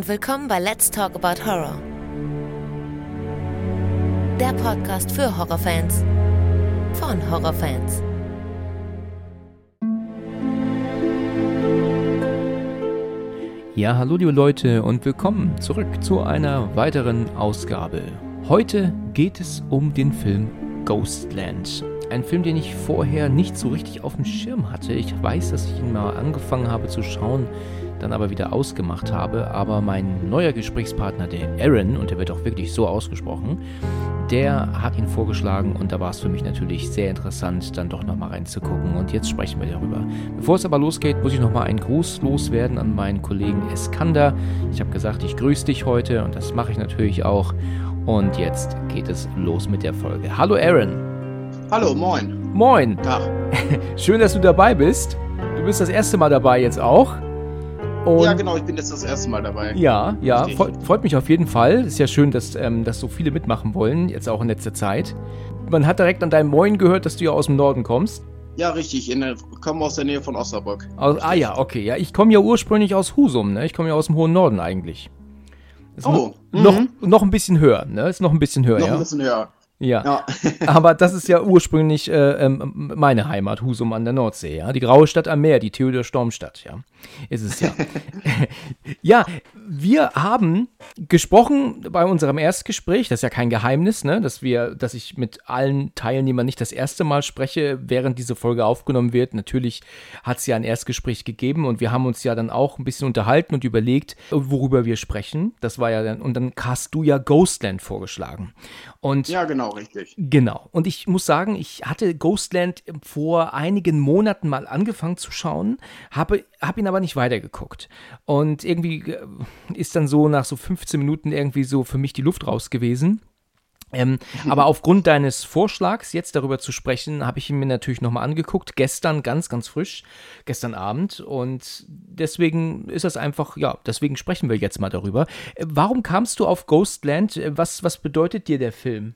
und willkommen bei Let's Talk About Horror. Der Podcast für Horrorfans von Horrorfans. Ja, hallo liebe Leute und willkommen zurück zu einer weiteren Ausgabe. Heute geht es um den Film Ghostland. Ein Film, den ich vorher nicht so richtig auf dem Schirm hatte. Ich weiß, dass ich ihn mal angefangen habe zu schauen, dann aber wieder ausgemacht habe. Aber mein neuer Gesprächspartner, der Aaron, und der wird auch wirklich so ausgesprochen, der hat ihn vorgeschlagen und da war es für mich natürlich sehr interessant, dann doch nochmal reinzugucken. Und jetzt sprechen wir darüber. Bevor es aber losgeht, muss ich nochmal einen Gruß loswerden an meinen Kollegen Eskander. Ich habe gesagt, ich grüße dich heute und das mache ich natürlich auch. Und jetzt geht es los mit der Folge. Hallo Aaron. Hallo, moin. Moin. Tag. Schön, dass du dabei bist. Du bist das erste Mal dabei jetzt auch. Und ja, genau, ich bin jetzt das erste Mal dabei. Ja, ja, freut, freut mich auf jeden Fall. Ist ja schön, dass, ähm, dass so viele mitmachen wollen, jetzt auch in letzter Zeit. Man hat direkt an deinem Moin gehört, dass du ja aus dem Norden kommst. Ja, richtig. Ich komme aus der Nähe von Osnabrück. Aus, ah ja, okay. Ja, ich komme ja ursprünglich aus Husum, ne? Ich komme ja aus dem hohen Norden eigentlich. Ist oh. Noch, mhm. noch ein bisschen höher, ne? Ist noch ein bisschen höher, noch ja. Noch ein bisschen höher. Ja. ja. Aber das ist ja ursprünglich äh, ähm, meine Heimat, Husum an der Nordsee, ja. Die graue Stadt am Meer, die Theodor Stormstadt, ja. Ist es ja. ja, wir haben gesprochen bei unserem Erstgespräch, das ist ja kein Geheimnis, ne, dass wir, dass ich mit allen Teilnehmern nicht das erste Mal spreche, während diese Folge aufgenommen wird. Natürlich hat es ja ein Erstgespräch gegeben und wir haben uns ja dann auch ein bisschen unterhalten und überlegt, worüber wir sprechen. Das war ja dann, und dann hast du ja Ghostland vorgeschlagen. Und ja, genau, richtig. Genau. Und ich muss sagen, ich hatte Ghostland vor einigen Monaten mal angefangen zu schauen, habe, habe ihn aber nicht weitergeguckt. Und irgendwie äh, ist dann so nach so 15 Minuten irgendwie so für mich die Luft raus gewesen. Ähm, aber aufgrund deines Vorschlags, jetzt darüber zu sprechen, habe ich ihn mir natürlich nochmal angeguckt. Gestern ganz, ganz frisch, gestern Abend. Und deswegen ist das einfach, ja, deswegen sprechen wir jetzt mal darüber. Äh, warum kamst du auf Ghostland? Äh, was, was bedeutet dir der Film?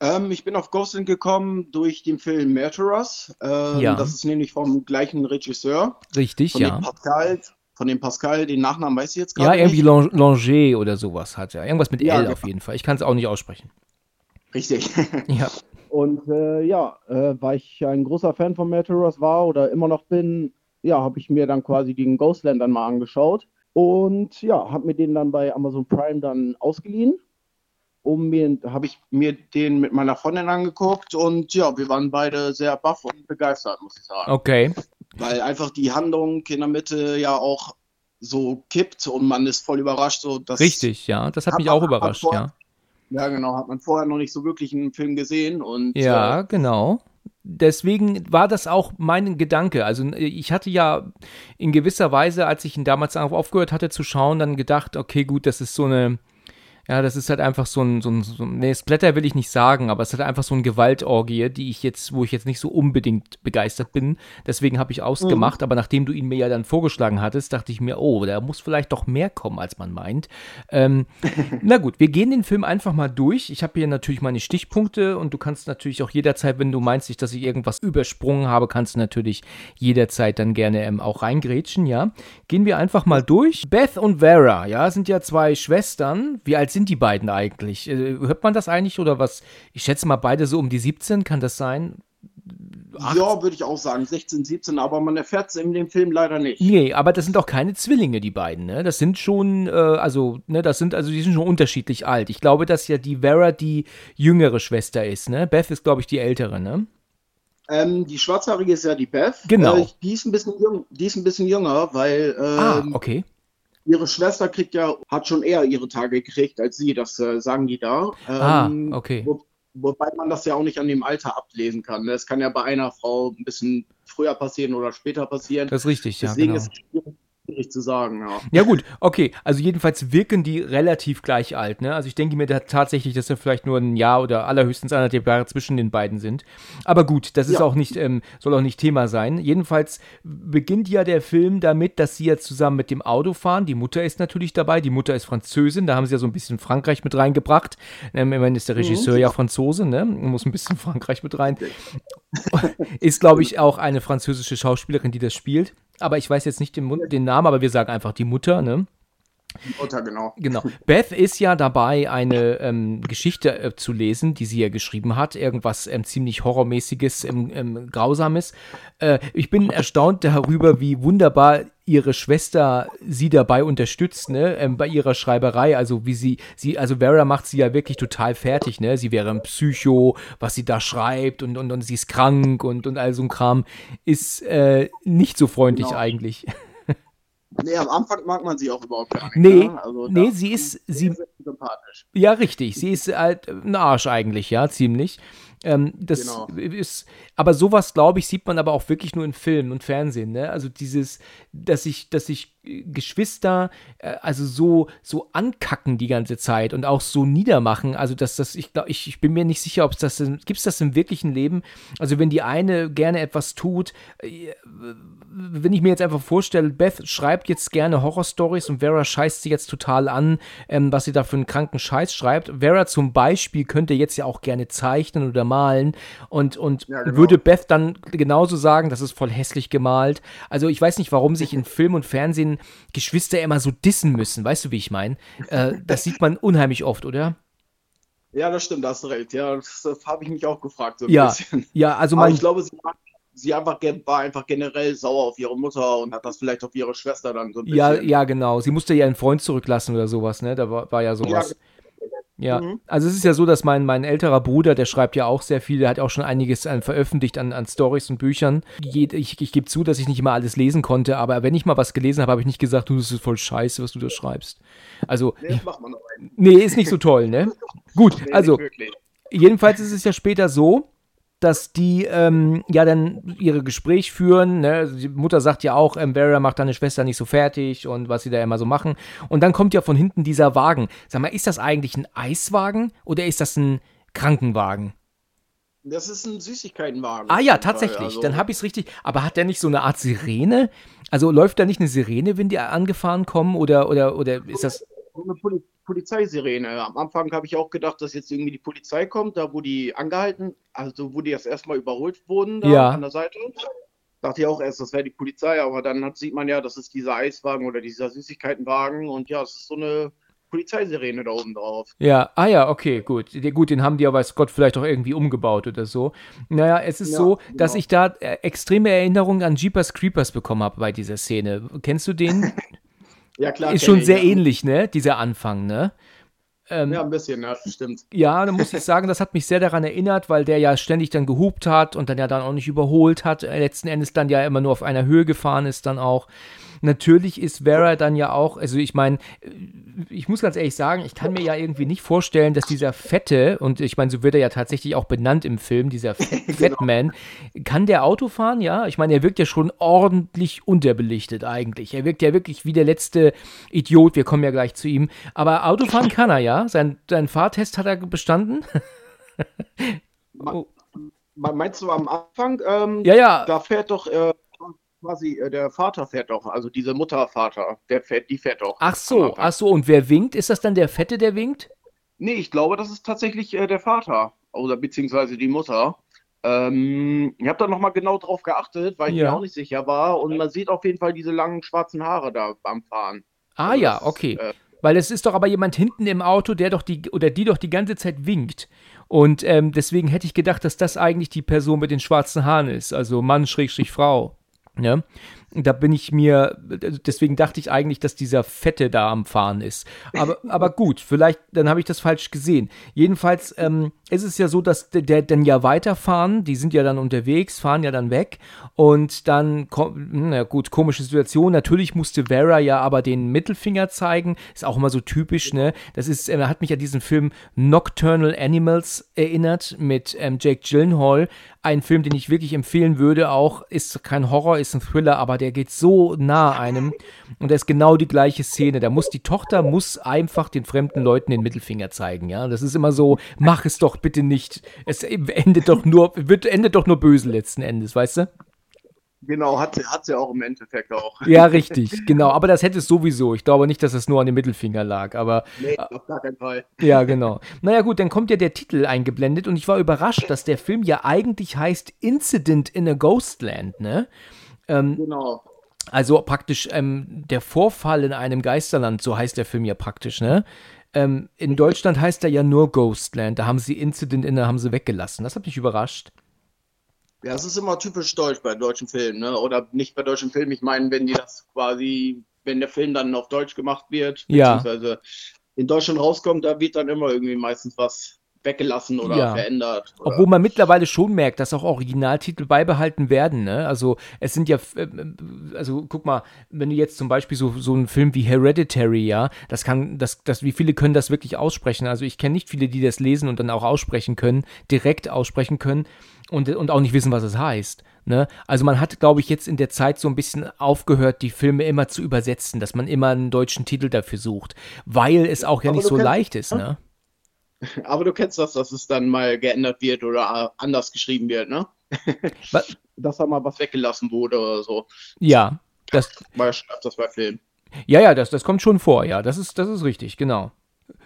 Ähm, ich bin auf Ghostland gekommen durch den Film Murderers. Ähm, ja. Das ist nämlich vom gleichen Regisseur. Richtig, von ja. Dem Pascal, von dem Pascal, den Nachnamen weiß ich jetzt gerade Ja, irgendwie nicht. Langer oder sowas hat er. Irgendwas mit Ja, L genau. auf jeden Fall. Ich kann es auch nicht aussprechen. Richtig. Ja. Und äh, ja, äh, weil ich ein großer Fan von Meteoros war oder immer noch bin, ja, habe ich mir dann quasi den Ghostland dann mal angeschaut. Und ja, habe mir den dann bei Amazon Prime dann ausgeliehen. Um mir, habe ich mir den mit meiner Freundin angeguckt und ja, wir waren beide sehr baff und begeistert, muss ich sagen. Okay. Weil einfach die Handlung in der Mitte ja auch so kippt und man ist voll überrascht. So, Richtig, ja. Das hat, Hat mich auch hat überrascht, vor- ja. Ja, genau, hat man vorher noch nicht so wirklich einen Film gesehen und Ja, äh, genau. Deswegen war das auch mein Gedanke. Also ich hatte ja in gewisser Weise, als ich ihn damals auf- aufgehört hatte zu schauen, dann gedacht, okay, gut, das ist so eine, ja, das ist halt einfach so ein, so ein, so ein nee, Splatter will ich nicht sagen, aber es ist halt einfach so eine Gewaltorgie, die ich jetzt, wo ich jetzt nicht so unbedingt begeistert bin. Deswegen habe ich ausgemacht, aber nachdem du ihn mir ja dann vorgeschlagen hattest, dachte ich mir, oh, da muss vielleicht doch mehr kommen, als man meint. Ähm, na gut, wir gehen den Film einfach mal durch. Ich habe hier natürlich meine Stichpunkte und du kannst natürlich auch jederzeit, wenn du meinst, dass ich irgendwas übersprungen habe, kannst du natürlich jederzeit dann gerne ähm, auch reingrätschen, ja. Gehen wir einfach mal durch. Beth und Vera, ja, sind ja zwei Schwestern. Wie alt sind die beiden eigentlich? Äh, hört man das eigentlich oder was? Ich schätze mal beide so um die 17, kann das sein? ja, würde ich auch sagen, 16, 17, aber man erfährt es in dem Film leider nicht. Nee, aber das sind auch keine Zwillinge, die beiden, ne? Das sind schon, äh, also, ne, das sind, also die sind schon unterschiedlich alt. Ich glaube, dass ja die Vera die jüngere Schwester ist, ne? Beth ist, glaube ich, die ältere, ne? Ähm, die Schwarzhaarige ist ja die Beth. Genau. Äh, die, ist ein bisschen jung, die ist ein bisschen jünger, weil ah, ähm, okay. Ihre Schwester kriegt ja, hat schon eher ihre Tage gekriegt als sie, das äh, sagen die da. Ähm, Ah, okay. Wo, wobei man das ja auch nicht an dem Alter ablesen kann. Das kann ja bei einer Frau ein bisschen früher passieren oder später passieren. Das ist richtig, ja, Deswegen genau. ist es schwierig, schwierig zu sagen. Ja. Ja gut, okay. Also jedenfalls wirken die relativ gleich alt, ne? Also ich denke mir da tatsächlich, dass da vielleicht nur ein Jahr oder allerhöchstens anderthalb Jahre zwischen den beiden sind. Aber gut, das ist Ja. auch nicht, ähm, soll auch nicht Thema sein. Jedenfalls beginnt ja der Film damit, dass sie ja zusammen mit dem Auto fahren. Die Mutter ist natürlich dabei. Die Mutter ist Französin. Da haben sie ja so ein bisschen Frankreich mit reingebracht. Ähm, immerhin ist der Regisseur ja Franzose, ne? Muss ein bisschen Frankreich mit rein. ist, glaube ich, auch eine französische Schauspielerin, die das spielt. Aber ich weiß jetzt nicht den, den Namen, aber wir sagen einfach die Mutter, ne? Mutter, genau. Genau. Beth ist ja dabei, eine ähm, Geschichte äh, zu lesen, die sie ja geschrieben hat. Irgendwas ähm, ziemlich Horrormäßiges, ähm, ähm, Grausames. Äh, ich bin erstaunt darüber, wie wunderbar ihre Schwester sie dabei unterstützt, ne, ähm, bei ihrer Schreiberei. Also wie sie, sie, also Vera macht sie ja wirklich total fertig, ne? Sie wäre ein Psycho, was sie da schreibt und, und, und sie ist krank und, und all so ein Kram. Ist äh, nicht so freundlich Genau. eigentlich. Nee, am Anfang mag man sie auch überhaupt gar nicht. Nee, ne? also, nee, sie ist- sie- sympathisch. Ja, richtig. Sie ist halt ein Arsch eigentlich, ja, ziemlich. Ähm, das Genau. ist, aber sowas, glaube ich, sieht man aber auch wirklich nur in Filmen und Fernsehen, ne? Also dieses, dass sich, dass sich äh, Geschwister, äh, also so, so ankacken die ganze Zeit und auch so niedermachen. Also, dass das, ich glaube, ich, ich bin mir nicht sicher, ob es das, gibt es das im wirklichen Leben? Also, wenn die eine gerne etwas tut, äh, wenn ich mir jetzt einfach vorstelle, Beth schreibt jetzt gerne Horrorstories und Vera scheißt sie jetzt total an, ähm, was sie da für einen kranken Scheiß schreibt. Vera zum Beispiel könnte jetzt ja auch gerne zeichnen oder malen und, und Ja, genau. würde Beth dann genauso sagen, das ist voll hässlich gemalt. Also ich weiß nicht, warum sich in Film und Fernsehen Geschwister immer so dissen müssen. Weißt du, wie ich meine? Äh, das sieht man unheimlich oft, oder? Ja, das stimmt, hast du recht. Ja, das, das habe ich mich auch gefragt, so ein Ja, bisschen. ja, also Aber man, ich glaube, sie, war- sie einfach, war einfach generell sauer auf ihre Mutter und hat das vielleicht auf ihre Schwester dann so ein bisschen. Ja, ja, genau. Sie musste ja einen Freund zurücklassen oder sowas, ne? Da war, war ja sowas. Ja, Mhm. also es ist ja so, dass mein, mein älterer Bruder, der schreibt ja auch sehr viel, der hat auch schon einiges an, veröffentlicht an, an Stories und Büchern. Je, ich ich gebe zu, dass ich nicht immer alles lesen konnte, aber wenn ich mal was gelesen habe, habe ich nicht gesagt, du, das ist voll scheiße, was du da schreibst. Also, Nee, nee, ist nicht so toll, ne? Gut, Nee, also jedenfalls ist es ja später so, dass die ähm, ja dann ihre Gespräch führen. Ne? Also Die Mutter sagt ja auch, ähm, Vera macht deine Schwester nicht so fertig und was sie da immer so machen. Und dann kommt ja von hinten dieser Wagen. Sag mal, ist das eigentlich ein Eiswagen oder ist das ein Krankenwagen? Das ist ein Süßigkeitenwagen. Ah ja, tatsächlich. Also, Dann habe ich es richtig. Aber hat der nicht so eine Art Sirene? Also läuft da nicht eine Sirene, wenn die angefahren kommen? Oder, oder, oder ist das. So eine Poli Polizeisirene. Am Anfang habe ich auch gedacht, dass jetzt irgendwie die Polizei kommt, da wo die angehalten, also wo die jetzt erstmal überholt wurden, da Ja. an der Seite. Dachte ich auch erst, das wäre die Polizei, aber dann hat, sieht man ja, das ist dieser Eiswagen oder dieser Süßigkeitenwagen und ja, es ist so eine Polizeisirene da oben drauf. Ja, ah ja, okay, gut. Gut, den haben die ja, weiß Gott, vielleicht auch irgendwie umgebaut oder so. Naja, es ist Ja, so, dass genau. ich da äh, extreme Erinnerungen an Jeepers Creepers bekommen habe bei dieser Szene. Kennst du den? Ja, klar. ist schon ich, sehr ja. ähnlich, ne? Dieser Anfang, ne? Ähm, Ja, ein bisschen, ja, stimmt. Ja, da muss ich sagen, das hat mich sehr daran erinnert, weil der ja ständig dann gehupt hat und dann ja dann auch nicht überholt hat. Äh, Letzten Endes dann ja immer nur auf einer Höhe gefahren ist dann auch. Natürlich ist Vera dann ja auch, also ich meine, ich muss ganz ehrlich sagen, ich kann mir ja irgendwie nicht vorstellen, dass dieser Fette, und ich meine, so wird er ja tatsächlich auch benannt im Film, dieser Fat, Fatman, kann der Auto fahren? Ja, ich meine, er wirkt ja schon ordentlich unterbelichtet eigentlich. Er wirkt ja wirklich wie der letzte Idiot, wir kommen ja gleich zu ihm. Aber Autofahren kann er ja. Sein, sein Fahrtest hat er bestanden. Me- Meinst du am Anfang? Ähm, Ja, ja. Da fährt doch äh, quasi, äh, der Vater fährt doch, also diese Mutter-Vater, der fährt, die fährt doch. Ach so, ach so. Und wer winkt? Ist das dann der Fette, der winkt? Nee, ich glaube, das ist tatsächlich äh, der Vater oder beziehungsweise die Mutter. Ähm, ich habe da nochmal genau drauf geachtet, weil ich Ja. mir auch nicht sicher war. Und man sieht auf jeden Fall diese langen schwarzen Haare da beim Fahren. Ah Also ja, das, okay. äh, Weil es ist doch aber jemand hinten im Auto, der doch die oder die doch die ganze Zeit winkt. Und ähm, deswegen hätte ich gedacht, dass das eigentlich die Person mit den schwarzen Haaren ist. Also Mann, Schrägstrich, Frau. Ja. Da bin ich mir, deswegen dachte ich eigentlich, dass dieser Fette da am Fahren ist. Aber, aber gut, vielleicht, dann habe ich das falsch gesehen. Jedenfalls ähm, ist es ja so, dass der, der dann ja weiterfahren, die sind ja dann unterwegs, fahren ja dann weg und dann kommt, na gut, komische Situation. Natürlich musste Vera ja aber den Mittelfinger zeigen. Ist auch immer so typisch, ne? Das ist, äh, hat mich an diesen Film Nocturnal Animals erinnert mit ähm, Jake Gyllenhaal. Ein Film, den ich wirklich empfehlen würde, auch ist kein Horror, ist ein Thriller, aber der geht so nah einem und da ist genau die gleiche Szene. Da muss die Tochter muss einfach den fremden Leuten den Mittelfinger zeigen, ja. Das ist immer so, mach es doch bitte nicht. Es endet doch nur, wird endet doch nur böse letzten Endes, weißt du? genau, hat sie, hat sie auch im Endeffekt auch. Ja, richtig, genau. Aber das hätte es sowieso. Ich glaube nicht, dass es nur an dem Mittelfinger lag, aber Nee, auf gar keinen Fall. ja, genau. Naja, gut, dann kommt ja der Titel eingeblendet und ich war überrascht, dass der Film ja eigentlich heißt Incident in a Ghostland, ne? Genau. Also praktisch ähm, der Vorfall in einem Geisterland, so heißt der Film ja praktisch, ne? Ähm, in Deutschland heißt er ja nur Ghostland. Da haben sie Incident in, da haben sie weggelassen. Das hat mich überrascht. Ja, es ist immer typisch deutsch bei deutschen Filmen, ne? Oder nicht bei deutschen Filmen. Ich meine, wenn die das quasi, wenn der Film dann auf Deutsch gemacht wird, Ja. beziehungsweise in Deutschland rauskommt, da wird dann immer irgendwie meistens was weggelassen oder Ja. verändert. Oder Obwohl man mittlerweile schon merkt, dass auch Originaltitel beibehalten werden. Ne? Also es sind ja, äh, also guck mal, wenn du jetzt zum Beispiel so, so einen Film wie Hereditary, ja, das kann, das, das, wie viele können das wirklich aussprechen? Also ich kenne nicht viele, die das lesen und dann auch aussprechen können, direkt aussprechen können und, und auch nicht wissen, was es heißt. Ne? Also man hat, glaube ich, jetzt in der Zeit so ein bisschen aufgehört, die Filme immer zu übersetzen, dass man immer einen deutschen Titel dafür sucht, weil es auch ja Aber nicht so kennst- leicht ist. Ne? Aber du kennst das, dass es dann mal geändert wird oder anders geschrieben wird, ne? Dass da mal was Was weggelassen wurde oder so. Ja, das, Mal schreibt das bei Filmen. Ja, ja, das, das kommt schon vor, ja, das ist, das ist richtig, genau.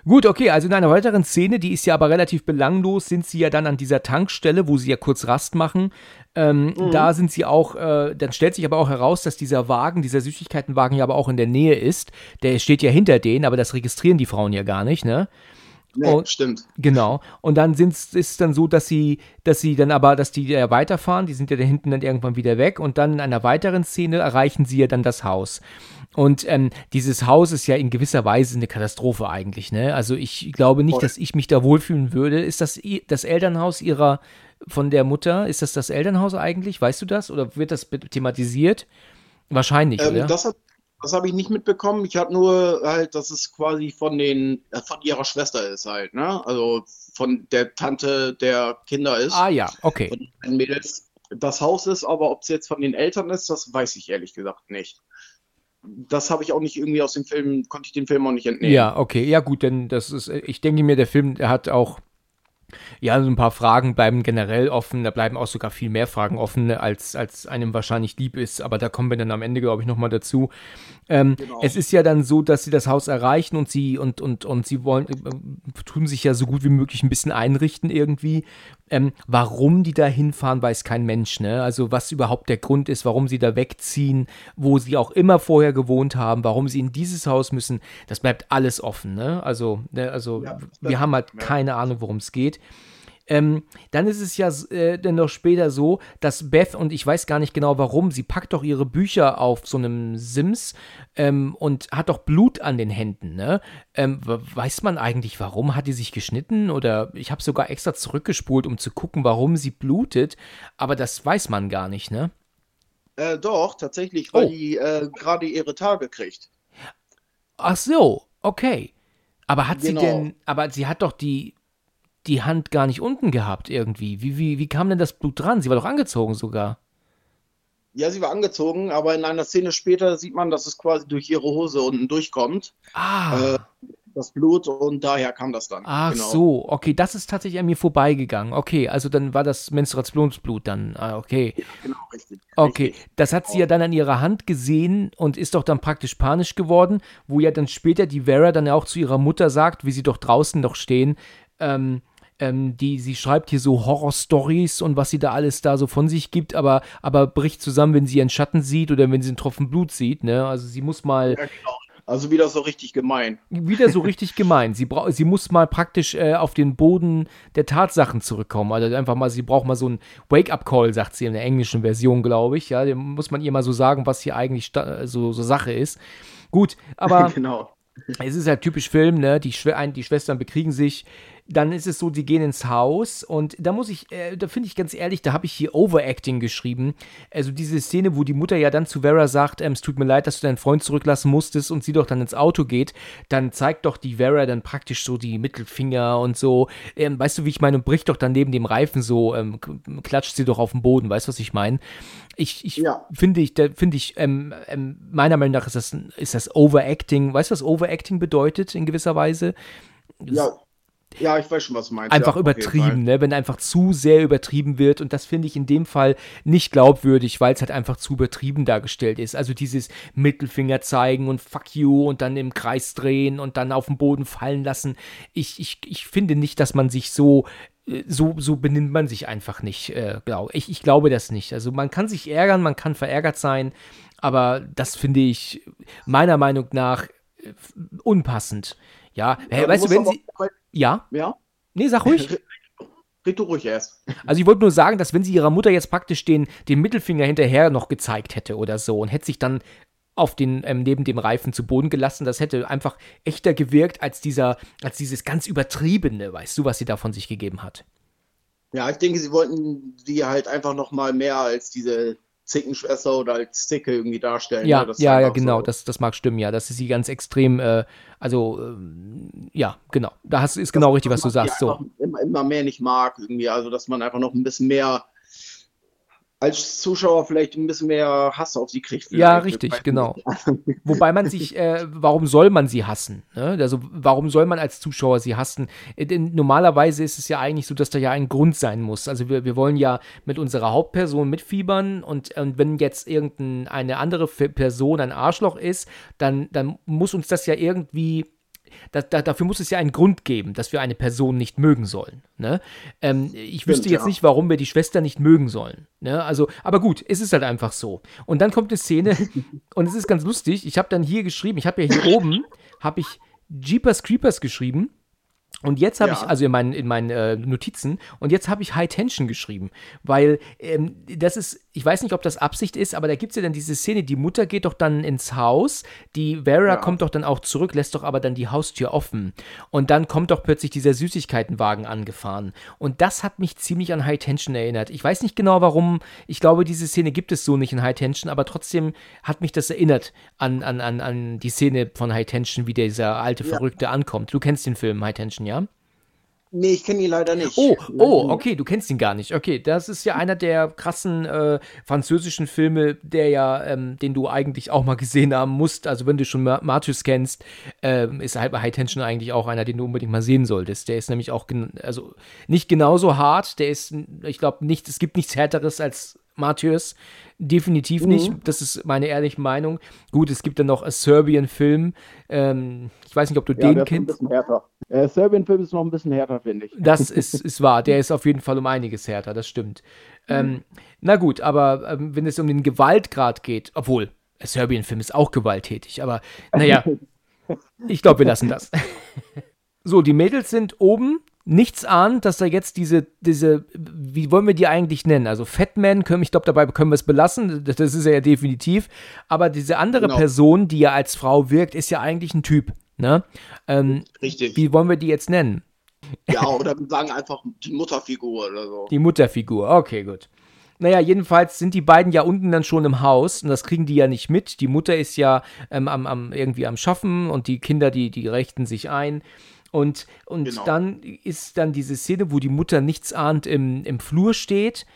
Gut, okay, also in einer weiteren Szene, die ist ja aber relativ belanglos, sind sie ja dann an dieser Tankstelle, wo sie ja kurz Rast machen. Ähm, Da sind sie auch, äh, dann stellt sich aber auch heraus, dass dieser Wagen, dieser Süßigkeitenwagen ja aber auch in der Nähe ist. Der steht ja hinter denen, aber das registrieren die Frauen ja gar nicht, ne? Nee, Und- stimmt. Genau. Und dann ist es dann so, dass sie, dass sie dann aber, dass die ja weiterfahren, die sind ja da hinten dann irgendwann wieder weg und dann in einer weiteren Szene erreichen sie ja dann das Haus. Und ähm, dieses Haus ist ja in gewisser Weise eine Katastrophe eigentlich, ne? Also ich glaube nicht, Voll. dass ich mich da wohlfühlen würde. Ist das das Elternhaus ihrer von der Mutter? Ist das das Elternhaus eigentlich? Weißt du das? Oder wird das thematisiert? Wahrscheinlich, Ähm, oder? das hat, das habe ich nicht mitbekommen. Ich habe nur halt, dass es quasi von den, äh, von ihrer Schwester ist halt, ne? Also von der Tante der Kinder ist, ah ja, okay. von den Mädels. Das Haus ist, aber ob es jetzt von den Eltern ist, das weiß ich ehrlich gesagt nicht. Das habe ich auch nicht irgendwie aus dem Film, konnte ich den Film auch nicht entnehmen. Ja, okay, ja gut, denn das ist, äh, ich denke mir, der Film, der hat auch, ja, so ein paar Fragen bleiben generell offen, da bleiben auch sogar viel mehr Fragen offen, als, als einem wahrscheinlich lieb ist, aber da kommen wir dann am Ende, glaube ich, nochmal dazu. Ähm, Genau. Es ist ja dann so, dass sie das Haus erreichen und sie und, und, und sie wollen, äh, tun sich ja so gut wie möglich ein bisschen einrichten irgendwie. Ähm, warum die da hinfahren, weiß kein Mensch, ne? Also was überhaupt der Grund ist, warum sie da wegziehen, wo sie auch immer vorher gewohnt haben, warum sie in dieses Haus müssen, das bleibt alles offen, ne? Also, ne, also Ja, wir haben halt keine Ahnung, worum es geht. Ähm, dann ist es ja äh, dann noch später so, dass Beth, und ich weiß gar nicht genau warum, sie packt doch ihre Bücher auf so einem Sims ähm, und hat doch Blut an den Händen, ne? Ähm, we- weiß man eigentlich, warum? Hat die sich geschnitten? Oder ich habe sogar extra zurückgespult, um zu gucken, warum sie blutet, aber das weiß man gar nicht, ne? Äh, doch, tatsächlich, weil Oh. die äh, gerade ihre Tage kriegt. Ach so, okay. Aber hat Genau. sie denn, aber sie hat doch die, die Hand gar nicht unten gehabt irgendwie. Wie, wie, wie kam denn das Blut dran? Sie war doch angezogen sogar. Ja, sie war angezogen, aber in einer Szene später sieht man, dass es quasi durch ihre Hose unten durchkommt, Ah. Äh, das Blut, und daher kam das dann. Ach Genau. so, okay, das ist tatsächlich an mir vorbeigegangen. Okay, also dann war das Menstruationsblut dann. Ah, okay. Genau, richtig. Okay, Richtig. das hat sie ja dann an ihrer Hand gesehen und ist doch dann praktisch panisch geworden, wo ja dann später die Vera dann auch zu ihrer Mutter sagt, wie sie doch draußen noch stehen, ähm, ähm, die, sie schreibt hier so Horror-Stories und was sie da alles da so von sich gibt, aber, aber bricht zusammen, wenn sie ihren Schatten sieht oder wenn sie einen Tropfen Blut sieht, ne? Also sie muss mal, Ja, genau. Also wieder so richtig gemein. wieder so richtig gemein. Sie, sie muss mal praktisch äh, auf den Boden der Tatsachen zurückkommen. Also einfach mal, sie braucht mal so einen Wake-up-Call, sagt sie in der englischen Version, glaube ich. Ja, dem muss man ihr mal so sagen, was hier eigentlich so, so Sache ist. Gut, aber genau. es ist halt typisch Film, ne? Die, Schw ein, die Schwestern bekriegen sich. Dann ist es so, die gehen ins Haus und da muss ich, äh, da finde ich ganz ehrlich, da habe ich hier Overacting geschrieben. Also diese Szene, wo die Mutter ja dann zu Vera sagt, ähm, es tut mir leid, dass du deinen Freund zurücklassen musstest und sie doch dann ins Auto geht, dann zeigt doch die Vera dann praktisch so die Mittelfinger und so. Ähm, weißt du, wie ich meine, und bricht doch dann neben dem Reifen so, ähm, klatscht sie doch auf den Boden, weißt du, was ich meine? Ich, ich Ja. finde ich, da finde ich, ähm, ähm, meiner Meinung nach ist das, ist das Overacting. Weißt du, was Overacting bedeutet in gewisser Weise? Ja, Ja, ich weiß schon, was du meinst. einfach ja, übertrieben, ne? wenn einfach zu sehr übertrieben wird. Und das finde ich in dem Fall nicht glaubwürdig, weil es halt einfach zu übertrieben dargestellt ist. Also dieses Mittelfinger zeigen und fuck you und dann im Kreis drehen und dann auf den Boden fallen lassen. Ich, ich, ich finde nicht, dass man sich so äh, so, so benimmt man sich einfach nicht. Äh, glaub. ich, ich glaube das nicht. Also man kann sich ärgern, man kann verärgert sein, aber das finde ich meiner Meinung nach äh, unpassend. Ja, hey, Ja, weißt du, wenn sie. Ja? Ja? Nee, sag ruhig. Red du ruhig erst. Also ich wollte nur sagen, dass wenn sie ihrer Mutter jetzt praktisch den, den Mittelfinger hinterher noch gezeigt hätte oder so und hätte sich dann auf den, ähm, neben dem Reifen zu Boden gelassen, das hätte einfach echter gewirkt als dieser, als dieses ganz übertriebene, weißt du, was sie da von sich gegeben hat. Ja, ich denke, sie wollten sie halt einfach noch mal mehr als diese Zickenschwester oder als Zicke irgendwie darstellen. Ja, ne? Ja, ja, genau, so. das, das mag stimmen, ja. Das ist sie ganz extrem, äh, also, ähm, ja, genau. Da hast, ist genau richtig, was du sagst. So. Immer, immer mehr nicht mag irgendwie. Also, dass man einfach noch ein bisschen mehr als Zuschauer vielleicht ein bisschen mehr Hass auf sie kriegt. Ja, richtig, genau. Wobei man sich, äh, warum soll man sie hassen? Ne? Also, warum soll man als Zuschauer sie hassen? Äh, Denn normalerweise ist es ja eigentlich so, dass da ja ein Grund sein muss. Also, wir, wir wollen ja mit unserer Hauptperson mitfiebern und, und wenn jetzt irgendeine andere Person ein Arschloch ist, dann, dann muss uns das ja irgendwie. Da, da, dafür muss es ja einen Grund geben, dass wir eine Person nicht mögen sollen. Ne? Ähm, ich wüsste jetzt ja. nicht, warum wir die Schwester nicht mögen sollen. Ne? Also, aber gut, es ist halt einfach so. Und dann kommt eine Szene, und es ist ganz lustig. Ich habe dann hier geschrieben, ich habe ja hier oben, habe ich Jeepers Creepers geschrieben. Und jetzt habe Ja. ich, also in meinen, in meinen äh, Notizen, und jetzt habe ich High Tension geschrieben, weil ähm, das ist, ich weiß nicht, ob das Absicht ist, aber da gibt es ja dann diese Szene, die Mutter geht doch dann ins Haus, die Vera Ja. kommt doch dann auch zurück, lässt doch aber dann die Haustür offen. Und dann kommt doch plötzlich dieser Süßigkeitenwagen angefahren. Und das hat mich ziemlich an High Tension erinnert. Ich weiß nicht genau warum, ich glaube, diese Szene gibt es so nicht in High Tension, aber trotzdem hat mich das erinnert an, an, an, an die Szene von High Tension, wie dieser alte Verrückte ankommt. Du kennst den Film High Tension, ja? Nee, ich kenne ihn leider nicht. Oh, oh, okay, du kennst ihn gar nicht. Okay, das ist ja einer der krassen äh, französischen Filme, der ja, ähm, den du eigentlich auch mal gesehen haben musst. Also wenn du schon Ma Martyrs kennst, ähm, ist halt bei High Tension eigentlich auch einer, den du unbedingt mal sehen solltest. Der ist nämlich auch, also nicht genauso hart. Der ist, ich glaube nicht, es gibt nichts härteres als Martyrs. Definitiv nicht. Das ist meine ehrliche Meinung. Gut, es gibt dann noch A Serbian Film. Ähm, ich weiß nicht, ob du Ja, den der ist ein kennst. bisschen härter. Äh, Serbian-Film ist noch ein bisschen härter, finde ich. Das ist, ist wahr. Der ist auf jeden Fall um einiges härter, das stimmt. Ähm, na gut, aber ähm, wenn es um den Gewaltgrad geht, obwohl, der Serbien-Film ist auch gewalttätig, aber naja, ich glaube, wir lassen das. so, die Mädels sind oben. Nichts ahnt, dass da jetzt diese, diese, wie wollen wir die eigentlich nennen? Also Fatman, können, ich glaube, dabei können wir es belassen, das ist er ja definitiv. Aber diese andere Genau. Person, die ja als Frau wirkt, ist ja eigentlich ein Typ. Ne? Ähm, Richtig. wie wollen wir die jetzt nennen? Ja, oder wir sagen einfach die Mutterfigur oder so. Die Mutterfigur, okay, gut. Naja, jedenfalls sind die beiden ja unten dann schon im Haus und das kriegen die ja nicht mit. Die Mutter ist ja ähm, am, am, irgendwie am Schaffen und die Kinder, die, die richten sich ein. Und, und Genau. dann ist dann diese Szene, wo die Mutter nichts ahnt im, im Flur steht.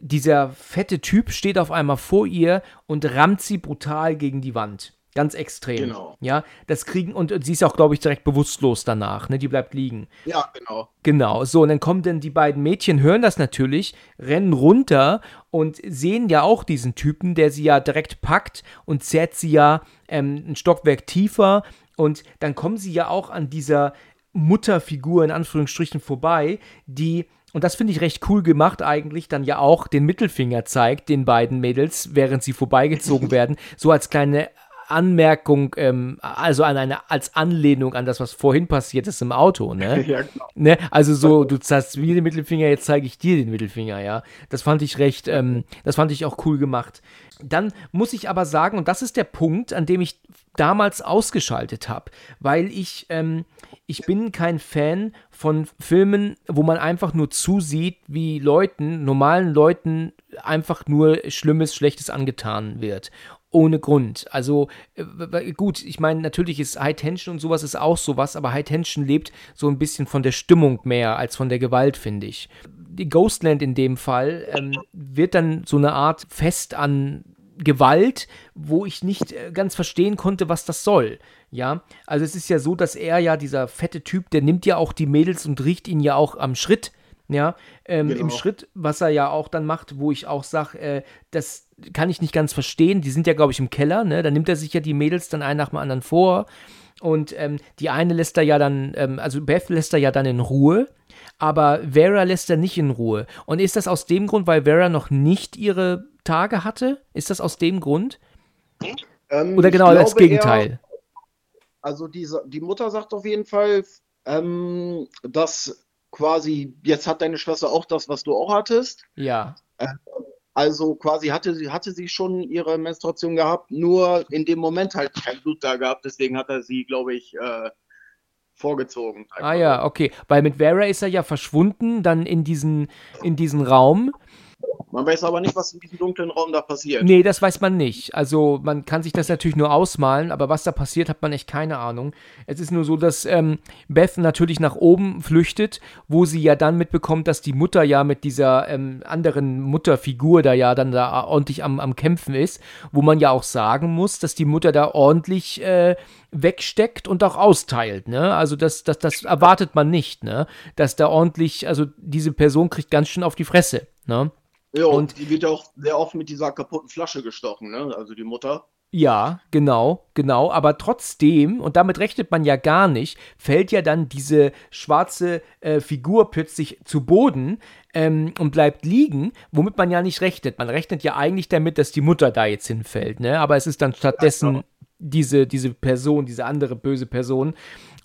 Dieser fette Typ steht auf einmal vor ihr und rammt sie brutal gegen die Wand. Ganz extrem. Genau. Ja, das kriegen, und, sie ist auch, glaube ich, direkt bewusstlos danach, ne? Die bleibt liegen. Ja, genau. Genau, so, und dann kommen dann die beiden Mädchen, hören das natürlich, rennen runter und sehen ja auch diesen Typen, der sie ja direkt packt und zerrt sie ja ähm, ein Stockwerk tiefer. Und dann kommen sie ja auch an dieser Mutterfigur in Anführungsstrichen vorbei, die, und das finde ich recht cool gemacht eigentlich, dann ja auch den Mittelfinger zeigt, den beiden Mädels, während sie vorbeigezogen werden, so als kleine Anmerkung, ähm, also an eine, als Anlehnung an das, was vorhin passiert ist im Auto, ne? Ja, genau. Ne? Also so, du zeigst mir den Mittelfinger, jetzt zeige ich dir den Mittelfinger, ja. Das fand ich recht, ähm, das fand ich auch cool gemacht. Dann muss ich aber sagen, und das ist der Punkt, an dem ich damals ausgeschaltet habe, weil ich, ähm, ich bin kein Fan von Filmen, wo man einfach nur zusieht, wie Leuten, normalen Leuten einfach nur Schlimmes, Schlechtes angetan wird ohne Grund. Also äh, gut, ich meine, natürlich ist High Tension und sowas ist auch sowas, aber High Tension lebt so ein bisschen von der Stimmung mehr als von der Gewalt, finde ich. Die Ghostland in dem Fall ähm, wird dann so eine Art Fest an Gewalt, wo ich nicht äh, ganz verstehen konnte, was das soll. Ja, also es ist ja so, dass er ja, dieser fette Typ, der nimmt ja auch die Mädels und riecht ihnen ja auch am Schritt. Ja, ähm, genau. im Schritt, was er ja auch dann macht, wo ich auch sage, äh, das kann ich nicht ganz verstehen. Die sind ja, glaube ich, im Keller, ne? Da nimmt er sich ja die Mädels dann ein nach dem anderen vor. Und ähm, die eine lässt er ja dann, ähm, also Beth lässt er ja dann in Ruhe, aber Vera lässt er nicht in Ruhe. Und ist das aus dem Grund, weil Vera noch nicht ihre Tage hatte? Ist das aus dem Grund? Ähm, Oder genau als Gegenteil? Eher, also die, die Mutter sagt auf jeden Fall, ähm, dass quasi, jetzt hat deine Schwester auch das, was du auch hattest. Ja. Äh, also quasi hatte sie, hatte sie schon ihre Menstruation gehabt, nur in dem Moment halt kein Blut da gehabt, deswegen hat er sie, glaube ich, äh, vorgezogen. Ah ja, okay. Weil mit Vera ist er ja verschwunden, dann in diesen, in diesen Raum. Man weiß aber nicht, was in diesem dunklen Raum da passiert. Nee, das weiß man nicht. Also man kann sich das natürlich nur ausmalen, aber was da passiert, hat man echt keine Ahnung. Es ist nur so, dass ähm, Beth natürlich nach oben flüchtet, wo sie ja dann mitbekommt, dass die Mutter ja mit dieser ähm, anderen Mutterfigur da ja dann da ordentlich am, am Kämpfen ist, wo man ja auch sagen muss, dass die Mutter da ordentlich äh, wegsteckt und auch austeilt, ne? Also das, das, das erwartet man nicht, ne? Dass da ordentlich, also diese Person kriegt ganz schön auf die Fresse, ne? Ja, und die wird ja auch sehr oft mit dieser kaputten Flasche gestochen, ne? Also die Mutter. Ja, genau, genau. Aber trotzdem, und damit rechnet man ja gar nicht, fällt ja dann diese schwarze äh, Figur plötzlich zu Boden ähm, und bleibt liegen, womit man ja nicht rechnet. Man rechnet ja eigentlich damit, dass die Mutter da jetzt hinfällt, ne? Aber es ist dann stattdessen ja, diese, diese Person, diese andere böse Person.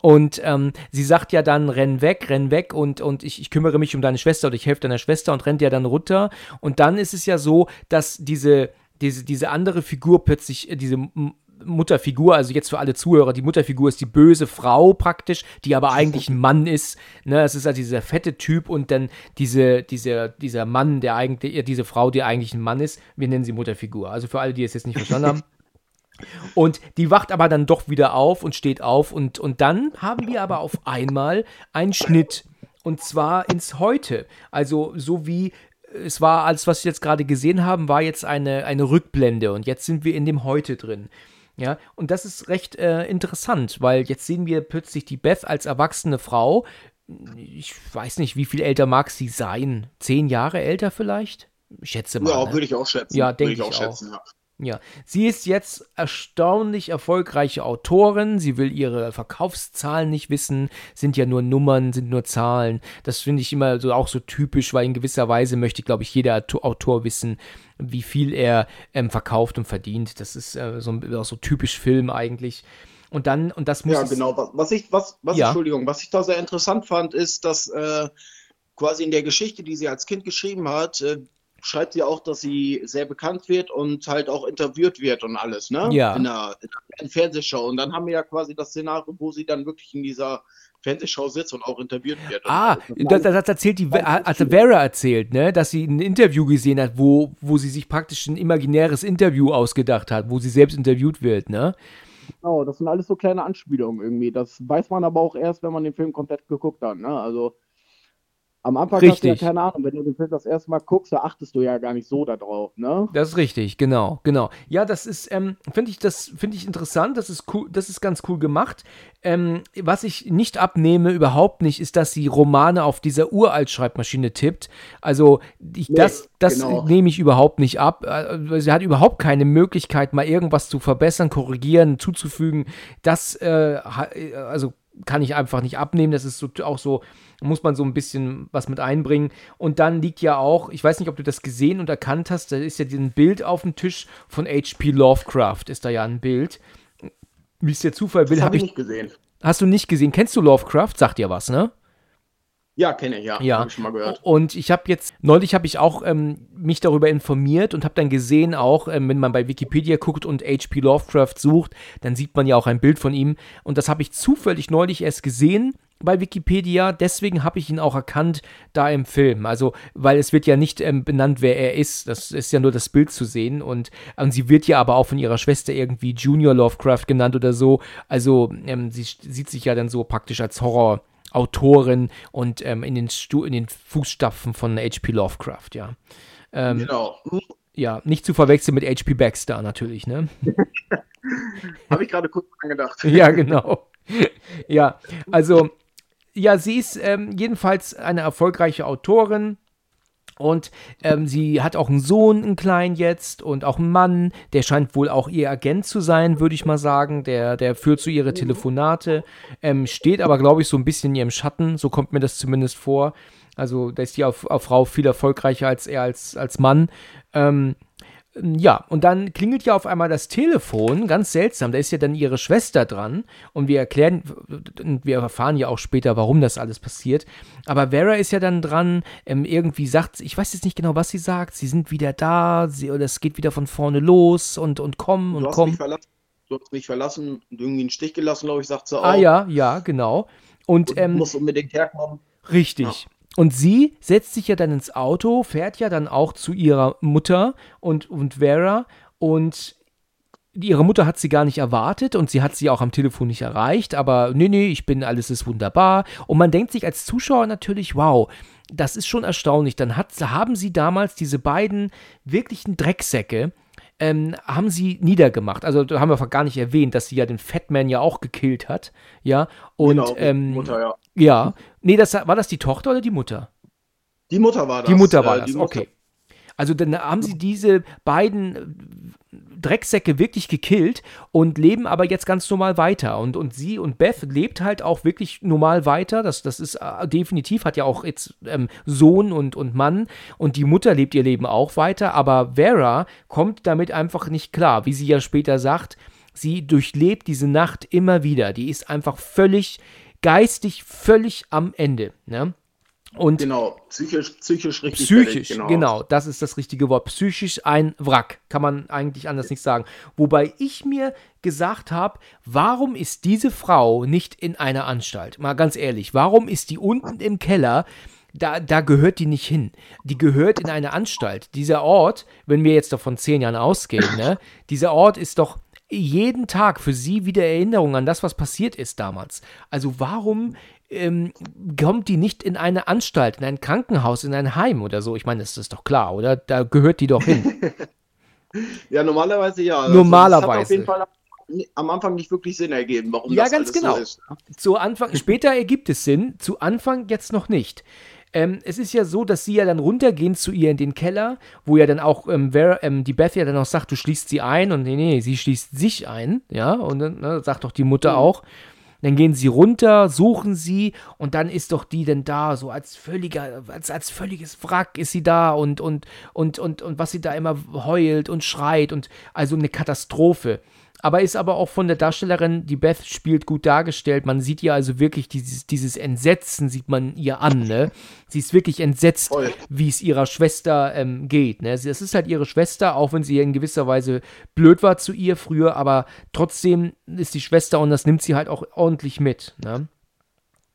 Und ähm, sie sagt ja dann, renn weg, renn weg und, und ich, ich kümmere mich um deine Schwester oder ich helfe deiner Schwester und rennt ja dann runter. Und dann ist es ja so, dass diese, diese, diese andere Figur plötzlich, äh, diese Mutterfigur, also jetzt für alle Zuhörer, die Mutterfigur ist die böse Frau praktisch, die aber eigentlich ein Mann ist. Ne, es ist halt dieser fette Typ und dann diese, diese, dieser Mann, der eigentlich, diese Frau, die eigentlich ein Mann ist. Wir nennen sie Mutterfigur. Also für alle, die es jetzt nicht verstanden haben. Und die wacht aber dann doch wieder auf und steht auf. Und, und dann haben wir aber auf einmal einen Schnitt. Und zwar ins Heute. Also so wie es war, als was wir jetzt gerade gesehen haben, war jetzt eine, eine Rückblende. Und jetzt sind wir in dem Heute drin. Ja, und das ist recht äh, interessant, weil jetzt sehen wir plötzlich die Beth als erwachsene Frau. Ich weiß nicht, wie viel älter mag sie sein? Zehn Jahre älter vielleicht? Ich schätze mal. Ja, ne? würde ich auch schätzen. Ja, denke ich, ich, auch. Schätzen, ja. Ja, sie ist jetzt erstaunlich erfolgreiche Autorin. Sie will ihre Verkaufszahlen nicht wissen, sind ja nur Nummern, sind nur Zahlen. Das finde ich immer so auch so typisch, weil in gewisser Weise möchte, glaube ich, jeder Autor wissen, wie viel er ähm, verkauft und verdient. Das ist äh, so, auch so typisch Film eigentlich. Und dann, und das muss. Ja, genau. Was, ich, was, was, ja. Entschuldigung, was ich da sehr interessant fand, ist, dass äh, quasi in der Geschichte, die sie als Kind geschrieben hat, äh, schreibt sie auch, dass sie sehr bekannt wird und halt auch interviewt wird und alles, ne? Ja. In der, in der Fernsehshow. Und dann haben wir ja quasi das Szenario, wo sie dann wirklich in dieser Fernsehshow sitzt und auch interviewt wird. Ah, das, das erzählt die, hat Vera erzählt, ne, dass sie ein Interview gesehen hat, wo, wo sie sich praktisch ein imaginäres Interview ausgedacht hat, wo sie selbst interviewt wird, ne? Genau, das sind alles so kleine Anspielungen irgendwie. Das weiß man aber auch erst, wenn man den Film komplett geguckt hat, ne? Also am Anfang richtig. hast du ja keine Ahnung, wenn du den Film das erste Mal guckst, da achtest du ja gar nicht so darauf, ne? Das ist richtig, genau, genau. Ja, das ist, ähm, finde ich, das finde ich interessant, das ist cool, das ist ganz cool gemacht. Ähm, was ich nicht abnehme, überhaupt nicht, ist, dass sie Romane auf dieser Uralt-Schreibmaschine tippt. Also, ich, nee, das, das genau. nehme ich überhaupt nicht ab. Äh, sie hat überhaupt keine Möglichkeit, mal irgendwas zu verbessern, korrigieren, zuzufügen. Das, äh, also kann ich einfach nicht abnehmen. Das ist so, auch so, muss man so ein bisschen was mit einbringen. Und dann liegt ja auch, ich weiß nicht, ob du das gesehen und erkannt hast, da ist ja ein Bild auf dem Tisch von H.P. Lovecraft, ist da ja ein Bild. Wie es der Zufall will, habe ich nicht gesehen. Hast du nicht gesehen? Kennst du Lovecraft? Sagt dir was, ne? Ja, kenne ich, ja. ja. Habe ich schon mal gehört. Und ich habe jetzt, neulich habe ich auch ähm, mich darüber informiert und habe dann gesehen, auch ähm, wenn man bei Wikipedia guckt und H.P. Lovecraft sucht, dann sieht man ja auch ein Bild von ihm. Und das habe ich zufällig neulich erst gesehen bei Wikipedia, deswegen habe ich ihn auch erkannt da im Film. Also, weil es wird ja nicht ähm, benannt, wer er ist. Das ist ja nur das Bild zu sehen. Und, und sie wird ja aber auch von ihrer Schwester irgendwie Junior Lovecraft genannt oder so. Also, ähm, sie sieht sich ja dann so praktisch als Horror- Autorin und ähm, in, den Stu in den Fußstapfen von H.P. Lovecraft, ja. Ähm, genau. Ja, nicht zu verwechseln mit HP Baxter natürlich, ne? Habe ich gerade kurz angedacht. ja, genau. ja, also, ja, sie ist ähm, jedenfalls eine erfolgreiche Autorin. Und ähm, sie hat auch einen Sohn, einen kleinen jetzt, und auch einen Mann, der scheint wohl auch ihr Agent zu sein, würde ich mal sagen. Der, der führt so ihre Telefonate, ähm, steht aber, glaube ich, so ein bisschen in ihrem Schatten, so kommt mir das zumindest vor. Also, da ist die auf, auf Frau viel erfolgreicher als er als, als Mann. Ähm, ja, und dann klingelt ja auf einmal das Telefon, ganz seltsam, da ist ja dann ihre Schwester dran und wir erklären, wir erfahren ja auch später, warum das alles passiert, aber Vera ist ja dann dran, ähm, irgendwie sagt, ich weiß jetzt nicht genau, was sie sagt, sie sind wieder da, sie, oder es geht wieder von vorne los und, und kommen und kommen. Du hast mich verlassen und irgendwie einen Stich gelassen, glaube ich, sagt sie ah auch. Ah ja, ja, genau. Und, und ähm, muss unbedingt herkommen. Richtig. Ja. Und sie setzt sich ja dann ins Auto, fährt ja dann auch zu ihrer Mutter und, und Vera und ihre Mutter hat sie gar nicht erwartet und sie hat sie auch am Telefon nicht erreicht, aber nee, nee, ich bin, alles ist wunderbar. Und man denkt sich als Zuschauer natürlich, wow, das ist schon erstaunlich. Dann hat, haben sie damals diese beiden wirklichen Drecksäcke, ähm, haben sie niedergemacht. Also da haben wir gar nicht erwähnt, dass sie ja den Fatman ja auch gekillt hat. Ja. Und genau, ähm, Mutter, ja. Ja. Nee, das war das die Tochter oder die Mutter? Die Mutter war das. Die Mutter war äh, das, okay. Also dann haben sie diese beiden Drecksäcke wirklich gekillt und leben aber jetzt ganz normal weiter. Und, und sie und Beth lebt halt auch wirklich normal weiter. Das, das ist äh, definitiv, hat ja auch jetzt ähm, Sohn und, und Mann. Und die Mutter lebt ihr Leben auch weiter. Aber Vera kommt damit einfach nicht klar. Wie sie ja später sagt, sie durchlebt diese Nacht immer wieder. Die ist einfach völlig geistig völlig am Ende. Ne? Und genau, psychisch, psychisch richtig. Psychisch, genau. genau, das ist das richtige Wort. Psychisch ein Wrack, kann man eigentlich anders nicht sagen. Wobei ich mir gesagt habe, warum ist diese Frau nicht in einer Anstalt? Mal ganz ehrlich, warum ist die unten im Keller? Da, da gehört die nicht hin. Die gehört in eine Anstalt. Dieser Ort, wenn wir jetzt davon zehn Jahren ausgehen, ne, dieser Ort ist doch jeden Tag für sie wieder Erinnerung an das, was passiert ist damals. Also warum ähm, kommt die nicht in eine Anstalt, in ein Krankenhaus, in ein Heim oder so? Ich meine, das ist doch klar, oder? Da gehört die doch hin. ja, normalerweise ja. Normalerweise. Also, jeden Fall am Anfang nicht wirklich Sinn ergeben, warum ja, das ganz genau. So ist. Ne? Zu Anfang, später ergibt es Sinn, zu Anfang jetzt noch nicht. Ähm, es ist ja so, dass sie ja dann runtergehen zu ihr in den Keller, wo ja dann auch ähm, wer, ähm, die Beth ja dann auch sagt, du schließt sie ein und nee, nee, sie schließt sich ein, ja, und dann ne, sagt doch die Mutter mhm. auch. Dann gehen sie runter, suchen sie und dann ist doch die denn da, so als völliger, als, als völliges Wrack ist sie da und, und, und, und, und was sie da immer heult und schreit und also eine Katastrophe aber ist aber auch von der Darstellerin, die Beth spielt, gut dargestellt. Man sieht ihr also wirklich dieses, dieses Entsetzen, sieht man ihr an, ne? Sie ist wirklich entsetzt, wie es ihrer Schwester ähm, geht, ne? Es ist halt ihre Schwester, auch wenn sie in gewisser Weise blöd war zu ihr früher, aber trotzdem ist die Schwester und das nimmt sie halt auch ordentlich mit, ne?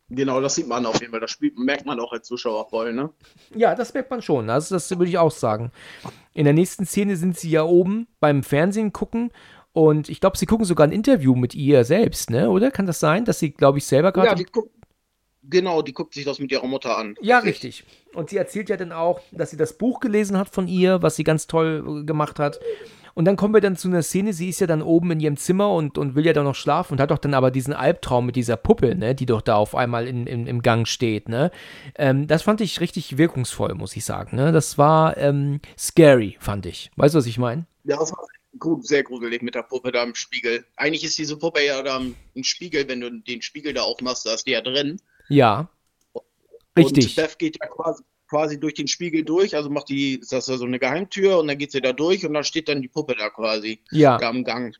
Genau, das sieht man auf jeden Fall. Das spielt, merkt man auch als Zuschauer voll, ne? Ja, das merkt man schon. Also das würde ich auch sagen. In der nächsten Szene sind sie ja oben beim Fernsehen gucken und ich glaube, sie gucken sogar ein Interview mit ihr selbst, ne? Oder? Kann das sein, dass sie, glaube ich, selber gerade. Ja, die guckt. Genau, die guckt sich das mit ihrer Mutter an. Ja, richtig. Und sie erzählt ja dann auch, dass sie das Buch gelesen hat von ihr, was sie ganz toll äh, gemacht hat. Und dann kommen wir dann zu einer Szene, sie ist ja dann oben in ihrem Zimmer und, und will ja dann noch schlafen und hat doch dann aber diesen Albtraum mit dieser Puppe, ne, die doch da auf einmal in, in im Gang steht, ne. Ähm, das fand ich richtig wirkungsvoll, muss ich sagen, ne. Das war ähm, scary, fand ich. Weißt du, was ich meine? Ja, das war sehr gruselig mit der Puppe da im Spiegel. Eigentlich ist diese Puppe ja da im Spiegel, wenn du den Spiegel da aufmachst, da ist die ja drin. Ja. Richtig. Und Steph geht ja quasi, quasi durch den Spiegel durch, also macht die, ist das ja so eine Geheimtür und dann geht sie da durch und dann steht dann die Puppe da quasi. Ja. Da am Gang.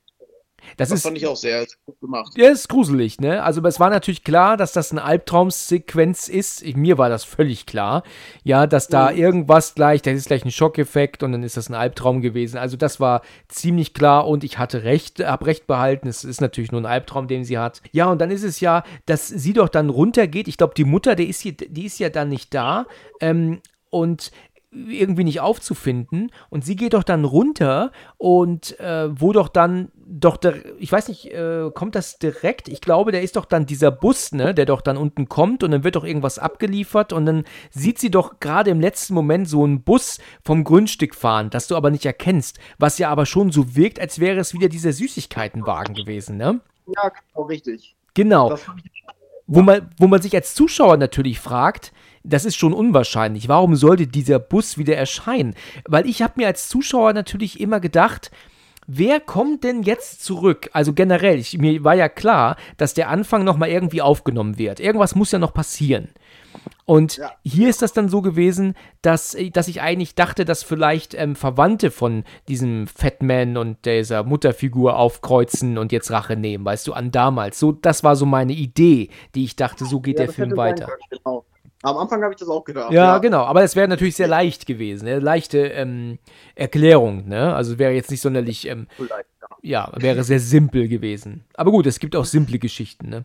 Das, das ist, fand ich auch sehr, gut gemacht. Ja, ist gruselig, ne? Also es war natürlich klar, dass das eine Albtraumsequenz ist. Ich, mir war das völlig klar. Ja, dass da mhm. irgendwas gleich, das ist gleich ein Schockeffekt und dann ist das ein Albtraum gewesen. Also das war ziemlich klar und ich hatte recht, hab recht behalten. Es ist natürlich nur ein Albtraum, den sie hat. Ja, und dann ist es ja, dass sie doch dann runtergeht. Ich glaube, die Mutter, die ist, hier, die ist ja dann nicht da. Ähm, und irgendwie nicht aufzufinden. Und sie geht doch dann runter und äh, wo doch dann doch, ich weiß nicht, äh, kommt das direkt? Ich glaube, der ist doch dann dieser Bus, ne, der doch dann unten kommt und dann wird doch irgendwas abgeliefert und dann sieht sie doch gerade im letzten Moment so einen Bus vom Grundstück fahren, das du aber nicht erkennst, was ja aber schon so wirkt, als wäre es wieder dieser Süßigkeitenwagen gewesen, ne? Ja, genau, richtig. Genau. Wo man, wo man sich als Zuschauer natürlich fragt, das ist schon unwahrscheinlich. Warum sollte dieser Bus wieder erscheinen? Weil ich habe mir als Zuschauer natürlich immer gedacht, wer kommt denn jetzt zurück? Also generell, ich, mir war ja klar, dass der Anfang nochmal irgendwie aufgenommen wird. Irgendwas muss ja noch passieren. Und ja. hier ist das dann so gewesen, dass, dass ich eigentlich dachte, dass vielleicht ähm, Verwandte von diesem Fatman und dieser Mutterfigur aufkreuzen und jetzt Rache nehmen, weißt du, an damals. So, das war so meine Idee, die ich dachte, so geht ja, der Film weiter. Genau. Am Anfang habe ich das auch gedacht. Ja, ja. genau. Aber es wäre natürlich sehr leicht gewesen. Ne? Leichte ähm, Erklärung. Ne? Also wäre jetzt nicht sonderlich. Ähm, ja, wäre sehr simpel gewesen. Aber gut, es gibt auch simple Geschichten. Ne?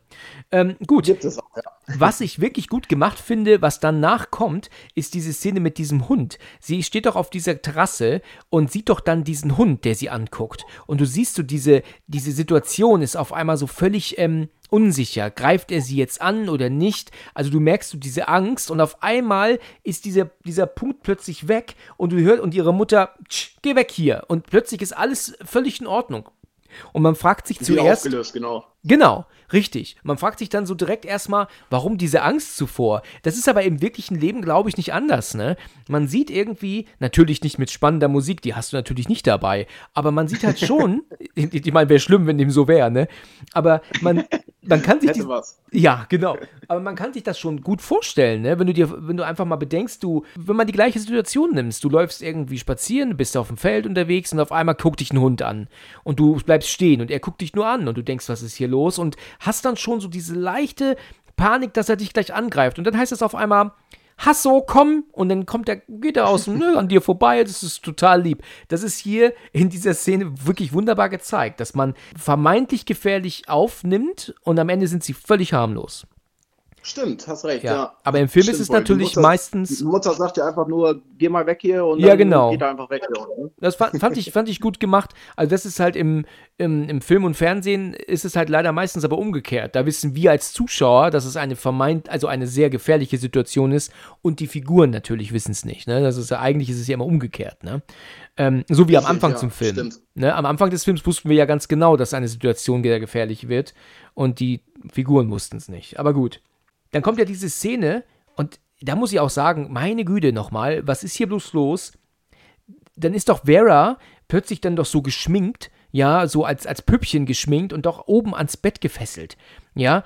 Ähm, gut. Gibt es auch, ja. Was ich wirklich gut gemacht finde, was danach kommt, ist diese Szene mit diesem Hund. Sie steht doch auf dieser Terrasse und sieht doch dann diesen Hund, der sie anguckt. Und du siehst so, diese, diese Situation ist auf einmal so völlig ähm, unsicher. Greift er sie jetzt an oder nicht? Also du merkst du diese Angst und auf einmal ist dieser, dieser Punkt plötzlich weg und du hörst und ihre Mutter, geh weg hier. Und plötzlich ist alles völlig in Ordnung. Und man fragt sich Wieder zuerst. Aufgelöst, genau. Genau, richtig. Man fragt sich dann so direkt erstmal, warum diese Angst zuvor? Das ist aber im wirklichen Leben, glaube ich, nicht anders, ne? Man sieht irgendwie, natürlich nicht mit spannender Musik, die hast du natürlich nicht dabei, aber man sieht halt schon, ich, ich meine, wäre schlimm, wenn dem so wäre, ne? Aber man, man kann sich. Die, was. Ja, genau. Aber man kann sich das schon gut vorstellen, ne? Wenn du dir, wenn du einfach mal bedenkst, du, wenn man die gleiche Situation nimmst, du läufst irgendwie spazieren, bist auf dem Feld unterwegs und auf einmal guckt dich ein Hund an. Und du bleibst stehen und er guckt dich nur an und du denkst, was ist hier los? Und hast dann schon so diese leichte Panik, dass er dich gleich angreift. Und dann heißt es auf einmal, Hasso, komm! Und dann kommt der, geht er aus ne, an dir vorbei. Das ist total lieb. Das ist hier in dieser Szene wirklich wunderbar gezeigt, dass man vermeintlich gefährlich aufnimmt und am Ende sind sie völlig harmlos. Stimmt, hast recht, ja. ja. Aber im Film Stimmt, ist es natürlich Mutter, meistens. Die Mutter sagt ja einfach nur, geh mal weg hier und ja, dann genau. geht er einfach weg hier unten. Das fand, fand, ich, fand ich gut gemacht. Also, das ist halt im, im, im Film und Fernsehen ist es halt leider meistens aber umgekehrt. Da wissen wir als Zuschauer, dass es eine vermeint, also eine sehr gefährliche Situation ist und die Figuren natürlich wissen es nicht. Ne? Das ist ja, eigentlich ist es ja immer umgekehrt, ne? Ähm, so wie am Anfang ja, zum Film. Ne? Am Anfang des Films wussten wir ja ganz genau, dass eine Situation sehr gefährlich wird und die Figuren wussten es nicht. Aber gut dann kommt ja diese Szene und da muss ich auch sagen, meine Güte nochmal, was ist hier bloß los? Dann ist doch Vera plötzlich dann doch so geschminkt, ja, so als, als Püppchen geschminkt und doch oben ans Bett gefesselt. Ja,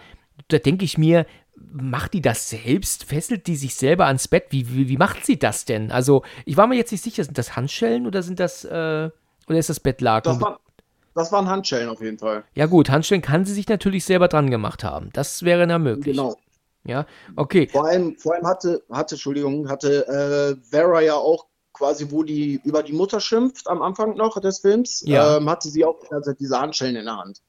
da denke ich mir, macht die das selbst? Fesselt die sich selber ans Bett? Wie, wie, wie macht sie das denn? Also, ich war mir jetzt nicht sicher, sind das Handschellen oder sind das, äh, oder ist das Bettlaken? Das, war, das waren Handschellen auf jeden Fall. Ja, gut, Handschellen kann sie sich natürlich selber dran gemacht haben. Das wäre ja möglich. Genau. Ja, okay. Vor allem, vor allem hatte, hatte, Entschuldigung, hatte äh, Vera ja auch quasi, wo die über die Mutter schimpft am Anfang noch des Films, ja. ähm, hatte sie auch also diese Handschellen in der Hand.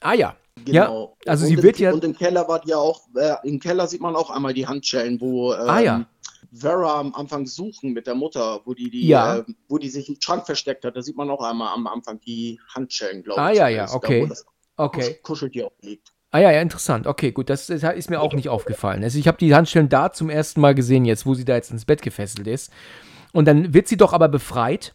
Ah ja. Genau. Ja, also und sie im, wird ja. Und im Keller war die ja auch, äh, im Keller sieht man auch einmal die Handschellen, wo ähm, ah, ja. Vera am Anfang suchen mit der Mutter, wo die, die ja. äh, wo die sich im Schrank versteckt hat. Da sieht man auch einmal am Anfang die Handschellen, glaube ah, ich. Ah ja, ja, okay. Da, okay. Kuscheltier auch liegt. Ah ja, ja, interessant. Okay, gut, das, das ist mir auch nicht aufgefallen. Also ich habe die Handstellen da zum ersten Mal gesehen, jetzt, wo sie da jetzt ins Bett gefesselt ist. Und dann wird sie doch aber befreit.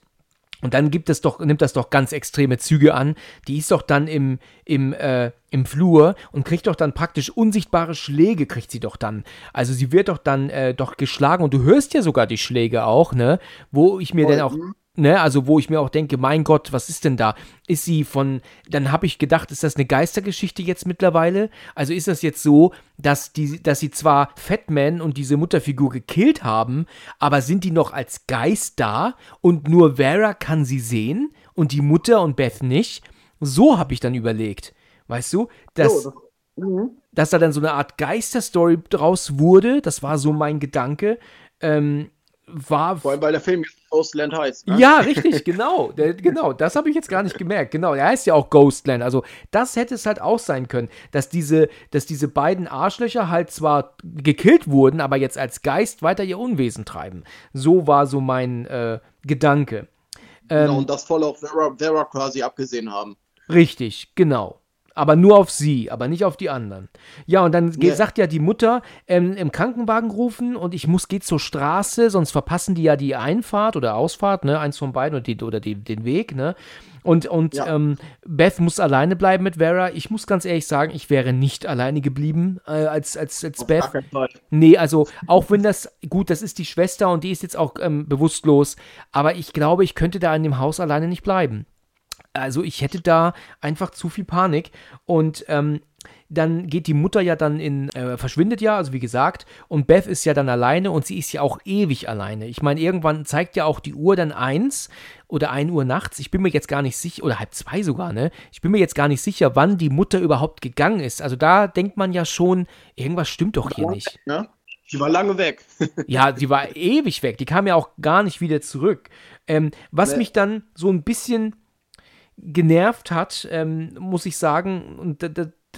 Und dann gibt es doch, nimmt das doch ganz extreme Züge an. Die ist doch dann im, im, äh, im Flur und kriegt doch dann praktisch unsichtbare Schläge, kriegt sie doch dann. Also sie wird doch dann äh, doch geschlagen und du hörst ja sogar die Schläge auch, ne? Wo ich mir dann auch Ne, also wo ich mir auch denke, mein Gott, was ist denn da? Ist sie von, dann habe ich gedacht, ist das eine Geistergeschichte jetzt mittlerweile? Also ist das jetzt so, dass die, dass sie zwar Fatman und diese Mutterfigur gekillt haben, aber sind die noch als Geist da und nur Vera kann sie sehen und die Mutter und Beth nicht? So habe ich dann überlegt, weißt du, dass, so, das, mhm. dass da dann so eine Art Geisterstory draus wurde. Das war so mein Gedanke. Ähm, war. Vor allem, weil der Film Ghostland heißt. Ne? Ja, richtig, genau. Der, genau, das habe ich jetzt gar nicht gemerkt. Genau, der heißt ja auch Ghostland. Also, das hätte es halt auch sein können, dass diese, dass diese beiden Arschlöcher halt zwar gekillt wurden, aber jetzt als Geist weiter ihr Unwesen treiben. So war so mein äh, Gedanke. Genau, ähm, genau, und das voll auf Vera, Vera quasi abgesehen haben. Richtig, genau aber nur auf sie, aber nicht auf die anderen. Ja, und dann ja. sagt ja die Mutter, ähm, im Krankenwagen rufen und ich muss, geht zur Straße, sonst verpassen die ja die Einfahrt oder Ausfahrt, ne, eins von beiden oder, die, oder die, den Weg, ne. Und, und ja. ähm, Beth muss alleine bleiben mit Vera. Ich muss ganz ehrlich sagen, ich wäre nicht alleine geblieben äh, als, als, als Beth. Nee, also auch wenn das, gut, das ist die Schwester und die ist jetzt auch ähm, bewusstlos, aber ich glaube, ich könnte da in dem Haus alleine nicht bleiben. Also ich hätte da einfach zu viel Panik und ähm, dann geht die Mutter ja dann in, äh, verschwindet ja, also wie gesagt, und Beth ist ja dann alleine und sie ist ja auch ewig alleine. Ich meine, irgendwann zeigt ja auch die Uhr dann eins oder ein Uhr nachts. Ich bin mir jetzt gar nicht sicher, oder halb zwei sogar, ne? Ich bin mir jetzt gar nicht sicher, wann die Mutter überhaupt gegangen ist. Also da denkt man ja schon, irgendwas stimmt doch hier nicht. Ja? Die war lange weg. ja, sie war ewig weg. Die kam ja auch gar nicht wieder zurück. Ähm, was nee. mich dann so ein bisschen genervt hat, ähm, muss ich sagen, und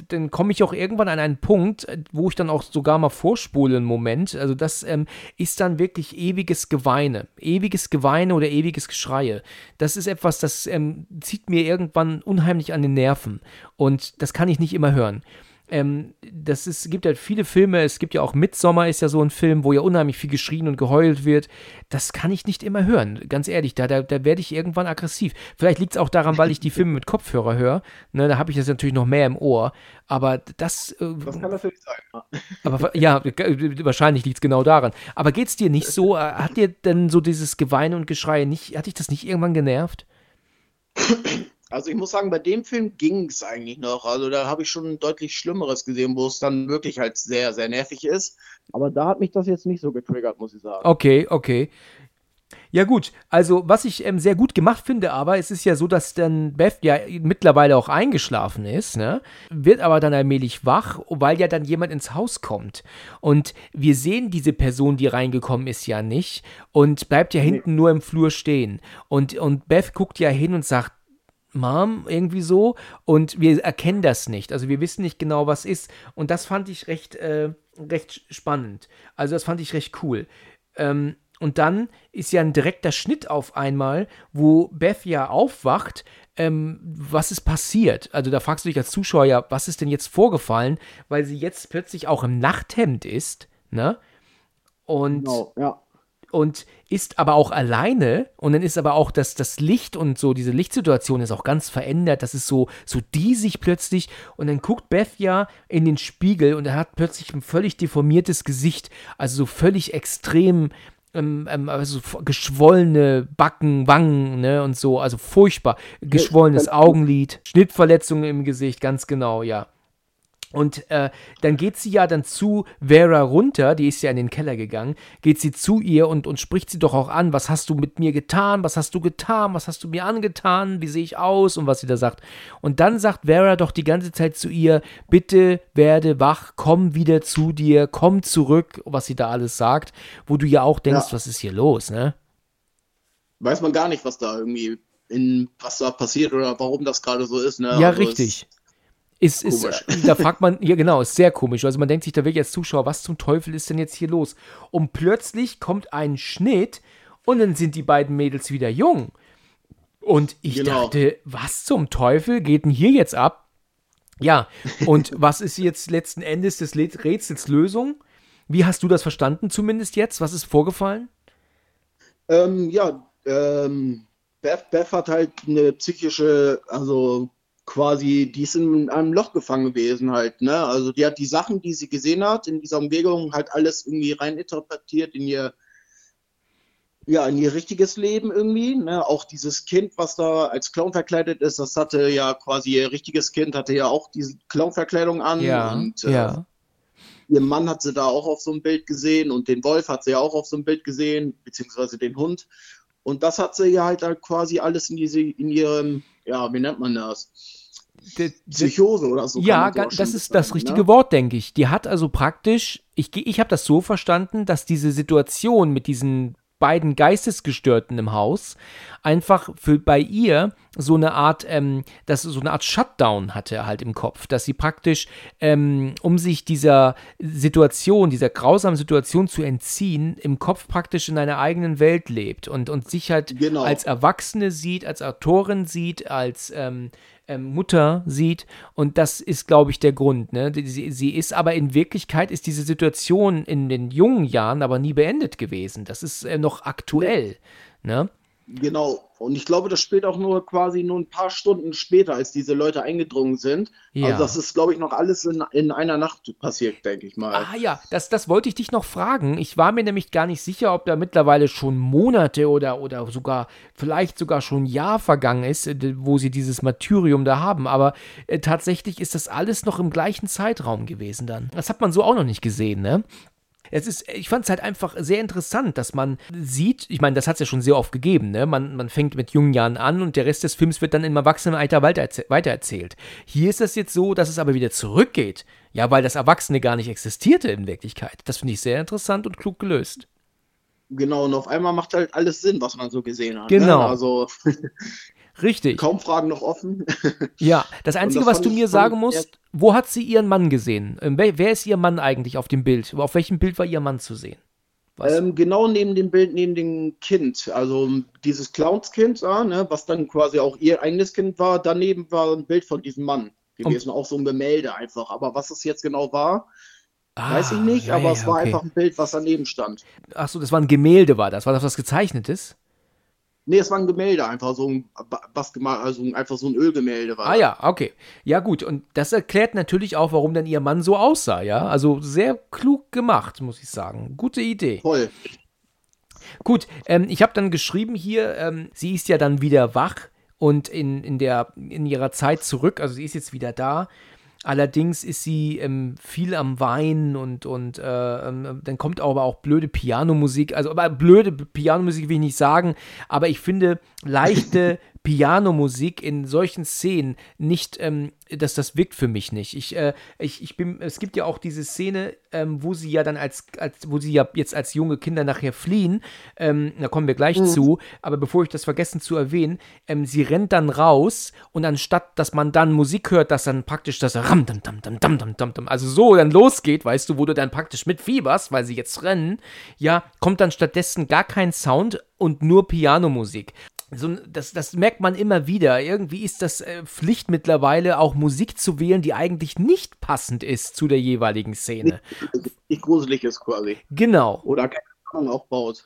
dann komme ich auch irgendwann an einen Punkt, äh, wo ich dann auch sogar mal vorspule einen Moment. Also das ähm, ist dann wirklich ewiges Geweine. Ewiges Geweine oder ewiges Geschreie. Das ist etwas, das ähm, zieht mir irgendwann unheimlich an den Nerven. Und das kann ich nicht immer hören. Ähm, das ist, gibt halt viele Filme, es gibt ja auch Midsommer ist ja so ein Film, wo ja unheimlich viel geschrien und geheult wird. Das kann ich nicht immer hören, ganz ehrlich, da, da, da werde ich irgendwann aggressiv. Vielleicht liegt es auch daran, weil ich die Filme mit Kopfhörer höre, ne, da habe ich das natürlich noch mehr im Ohr, aber das... Äh, das kann natürlich sein. Aber ja, wahrscheinlich liegt es genau daran. Aber geht es dir nicht so, äh, hat dir denn so dieses Geweine und Geschrei nicht, hat dich das nicht irgendwann genervt? Also ich muss sagen, bei dem Film ging es eigentlich noch. Also da habe ich schon deutlich Schlimmeres gesehen, wo es dann wirklich halt sehr, sehr nervig ist. Aber da hat mich das jetzt nicht so getriggert, muss ich sagen. Okay, okay. Ja gut, also was ich ähm, sehr gut gemacht finde, aber es ist ja so, dass dann Beth ja mittlerweile auch eingeschlafen ist, ne? Wird aber dann allmählich wach, weil ja dann jemand ins Haus kommt. Und wir sehen diese Person, die reingekommen ist, ja nicht und bleibt ja hinten nee. nur im Flur stehen. Und, und Beth guckt ja hin und sagt, Mom, irgendwie so. Und wir erkennen das nicht. Also wir wissen nicht genau, was ist. Und das fand ich recht, äh, recht spannend. Also das fand ich recht cool. Ähm, und dann ist ja ein direkter Schnitt auf einmal, wo Beth ja aufwacht. Ähm, was ist passiert? Also da fragst du dich als Zuschauer ja, was ist denn jetzt vorgefallen? Weil sie jetzt plötzlich auch im Nachthemd ist, ne? Und genau, ja und ist aber auch alleine und dann ist aber auch das, das Licht und so, diese Lichtsituation ist auch ganz verändert, das ist so, so diesig plötzlich und dann guckt Beth ja in den Spiegel und er hat plötzlich ein völlig deformiertes Gesicht, also so völlig extrem, ähm, ähm, also geschwollene Backen, Wangen, ne, und so, also furchtbar, geschwollenes Augenlid, Schnittverletzungen im Gesicht, ganz genau, ja. Und äh, dann geht sie ja dann zu Vera runter, die ist ja in den Keller gegangen, geht sie zu ihr und, und spricht sie doch auch an, was hast du mit mir getan, was hast du getan, was hast du mir angetan, wie sehe ich aus und was sie da sagt. Und dann sagt Vera doch die ganze Zeit zu ihr, bitte werde wach, komm wieder zu dir, komm zurück, was sie da alles sagt, wo du ja auch denkst, ja. was ist hier los, ne? Weiß man gar nicht, was da irgendwie in was da passiert oder warum das gerade so ist, ne? Ja, also richtig. Ist, ist, da fragt man, ja genau, ist sehr komisch. Also man denkt sich da wirklich als Zuschauer, was zum Teufel ist denn jetzt hier los? Und plötzlich kommt ein Schnitt und dann sind die beiden Mädels wieder jung. Und ich genau. dachte, was zum Teufel geht denn hier jetzt ab? Ja, und was ist jetzt letzten Endes des Rätsels Lösung? Wie hast du das verstanden zumindest jetzt? Was ist vorgefallen? Ähm, ja, ähm, Beth, Beth hat halt eine psychische, also quasi, die ist in einem Loch gefangen gewesen halt, ne? Also die hat die Sachen, die sie gesehen hat, in dieser Umgebung halt alles irgendwie reininterpretiert in ihr, ja, in ihr richtiges Leben irgendwie, ne? Auch dieses Kind, was da als Clown verkleidet ist, das hatte ja quasi ihr richtiges Kind, hatte ja auch diese Clown-Verkleidung an ja, und äh, ja. ihr Mann hat sie da auch auf so einem Bild gesehen und den Wolf hat sie ja auch auf so einem Bild gesehen, beziehungsweise den Hund. Und das hat sie ja halt, halt quasi alles in diese, in ihrem, ja, wie nennt man das? Psychose oder so. Ja, das ist das richtige ne? Wort, denke ich. Die hat also praktisch, ich, ich habe das so verstanden, dass diese Situation mit diesen beiden Geistesgestörten im Haus einfach für bei ihr so eine Art, ähm, dass so eine Art Shutdown hatte halt im Kopf, dass sie praktisch, ähm, um sich dieser Situation, dieser grausamen Situation zu entziehen, im Kopf praktisch in einer eigenen Welt lebt und, und sich halt genau. als Erwachsene sieht, als Autorin sieht, als ähm, ähm, Mutter sieht. Und das ist, glaube ich, der Grund. Ne? Sie, sie ist aber in Wirklichkeit, ist diese Situation in den jungen Jahren aber nie beendet gewesen. Das ist äh, noch aktuell. Ne? Genau. Und ich glaube, das spielt auch nur quasi nur ein paar Stunden später, als diese Leute eingedrungen sind. Ja. Also das ist, glaube ich, noch alles in, in einer Nacht passiert, denke ich mal. Ah ja, das, das wollte ich dich noch fragen. Ich war mir nämlich gar nicht sicher, ob da mittlerweile schon Monate oder, oder sogar, vielleicht sogar schon ein Jahr vergangen ist, äh, wo sie dieses Martyrium da haben. Aber äh, tatsächlich ist das alles noch im gleichen Zeitraum gewesen dann. Das hat man so auch noch nicht gesehen, ne? Es ist, ich fand es halt einfach sehr interessant, dass man sieht, ich meine, das hat es ja schon sehr oft gegeben, ne? Man, man fängt mit jungen Jahren an und der Rest des Films wird dann im Erwachsenenalter weitererzählt. Hier ist es jetzt so, dass es aber wieder zurückgeht. Ja, weil das Erwachsene gar nicht existierte in Wirklichkeit. Das finde ich sehr interessant und klug gelöst. Genau, und auf einmal macht halt alles Sinn, was man so gesehen hat. Ne? Genau. Ne? Also Richtig. Kaum Fragen noch offen. ja, das Einzige, das was du mir sagen musst, wo hat sie ihren Mann gesehen? Ähm, wer, wer, ist ihr Mann eigentlich auf dem Bild? Auf welchem Bild war ihr Mann zu sehen? Ähm, genau neben dem Bild, neben dem Kind. Also dieses Clownskind, ja, ne, was dann quasi auch ihr eigenes Kind war. Daneben war ein Bild von diesem Mann gewesen, um, auch so ein Gemälde einfach. Aber was es jetzt genau war, ah, weiß ich nicht. Ja, aber ja, es war okay. einfach ein Bild, was daneben stand. Achso, das war ein Gemälde, war das? War das was Gezeichnetes? Nee, es war ein Gemälde, einfach so ein, was also einfach so ein Ölgemälde war. Ah ja, okay. Ja, gut. Und das erklärt natürlich auch, warum dann ihr Mann so aussah, ja. Also sehr klug gemacht, muss ich sagen. Gute Idee. Voll. Gut, ähm, ich habe dann geschrieben hier, ähm, sie ist ja dann wieder wach und in, in, der, in ihrer Zeit zurück, also sie ist jetzt wieder da Allerdings ist sie ähm, viel am Weinen und, und äh, ähm, dann kommt aber auch blöde Pianomusik. Also, aber blöde Pianomusik will ich nicht sagen, aber ich finde leichte Pianomusik in solchen Szenen nicht, ähm, dass das wirkt für mich nicht. Ich, äh, ich, ich bin, es gibt ja auch diese Szene, ähm, wo sie ja dann als, als, wo sie ja jetzt als junge Kinder nachher fliehen. Ähm, da kommen wir gleich mhm. zu. Aber bevor ich das vergessen zu erwähnen, ähm, sie rennt dann raus und anstatt, dass man dann Musik hört, dass dann praktisch das ram dam dam dam dam dam dam also so dann losgeht, weißt du, wo du dann praktisch mitfieberst, weil sie jetzt rennen, ja, kommt dann stattdessen gar kein Sound und nur Pianomusik so, das, das merkt man immer wieder. Irgendwie ist das äh, Pflicht mittlerweile, auch Musik zu wählen, die eigentlich nicht passend ist zu der jeweiligen Szene. Nicht, nicht gruselig ist quasi. Genau. Oder keine Spannung aufbaut.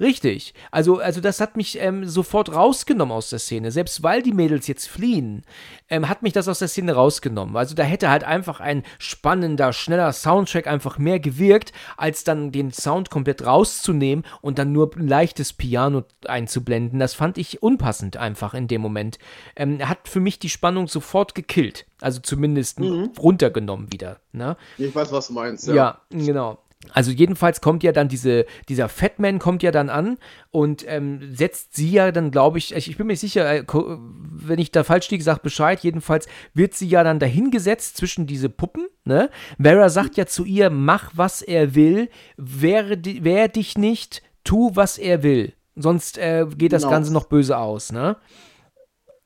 Richtig. Also, also das hat mich ähm, sofort rausgenommen aus der Szene. Selbst weil die Mädels jetzt fliehen, ähm, hat mich das aus der Szene rausgenommen. Also da hätte halt einfach ein spannender, schneller Soundtrack einfach mehr gewirkt, als dann den Sound komplett rauszunehmen und dann nur ein leichtes Piano einzublenden. Das fand ich unpassend einfach in dem Moment. Ähm, hat für mich die Spannung sofort gekillt. Also zumindest mhm. runtergenommen wieder. Ne? Ich weiß, was du meinst. Ja, ja genau. Also jedenfalls kommt ja dann diese, dieser Fatman kommt ja dann an und ähm, setzt sie ja dann, glaube ich, ich bin mir sicher, äh, wenn ich da falsch liege, sag Bescheid. Jedenfalls wird sie ja dann dahingesetzt zwischen diese Puppen. Ne? Vera sagt ja zu ihr, mach was er will, wehre, wehr dich nicht, tu was er will. Sonst äh, geht das genau. Ganze noch böse aus, ne?